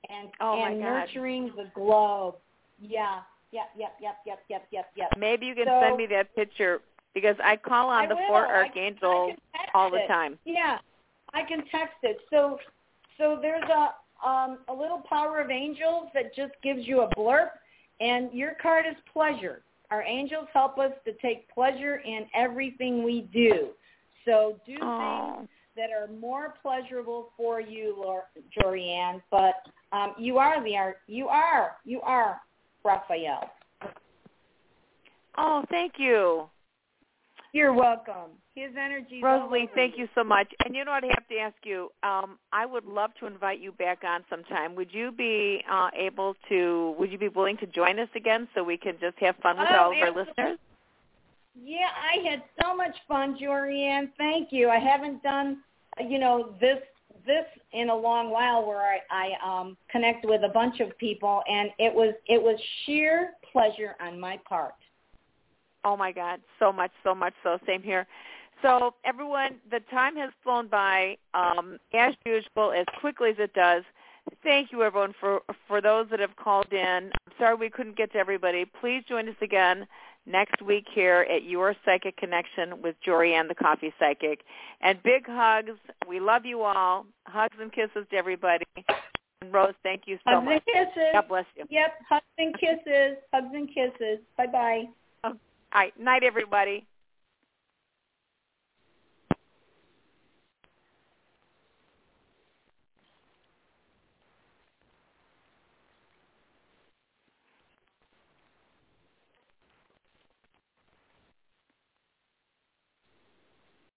and Oh, and nurturing the globe. Yeah, yep, yep, yep, yep, yep, yep, yep. Maybe you can So- send me that picture because I call on I the will. four I- I archangels can all the it. time. Yeah, I can text it. So, so there's a um, a little power of angels that just gives you a blurb, and your card is pleasure. Our angels help us to take pleasure in everything we do. So do Oh. things that are more pleasurable for you, Jorianne. But um, you are the art. You are. You are Raphael. Oh, thank you. You're welcome. His energy. Rosalie, thank you so much. And you know what I have to ask you? Um, I would love to invite you back on sometime. Would you be uh, able to? Would you be willing to join us again so we can just have fun with Oh, all of our listeners? Yeah, I had so much fun, Jorianne. Thank you. I haven't done, you know, this this in a long while where I, I um connect with a bunch of people and it was it was sheer pleasure on my part. Oh my God, so much, so much so. Same here. So everyone, the time has flown by um, as usual, as quickly as it does. Thank you, everyone, for for those that have called in. I'm sorry we couldn't get to everybody. Please join us again next week here at Your Psychic Connection with Jorianne the Coffee Psychic. And big hugs. We love you all. Hugs and kisses to everybody. And Rose, thank you so hugs much. Hugs and kisses. God bless you. Yep, hugs and kisses. Hugs and kisses. Bye bye. All right, night, everybody.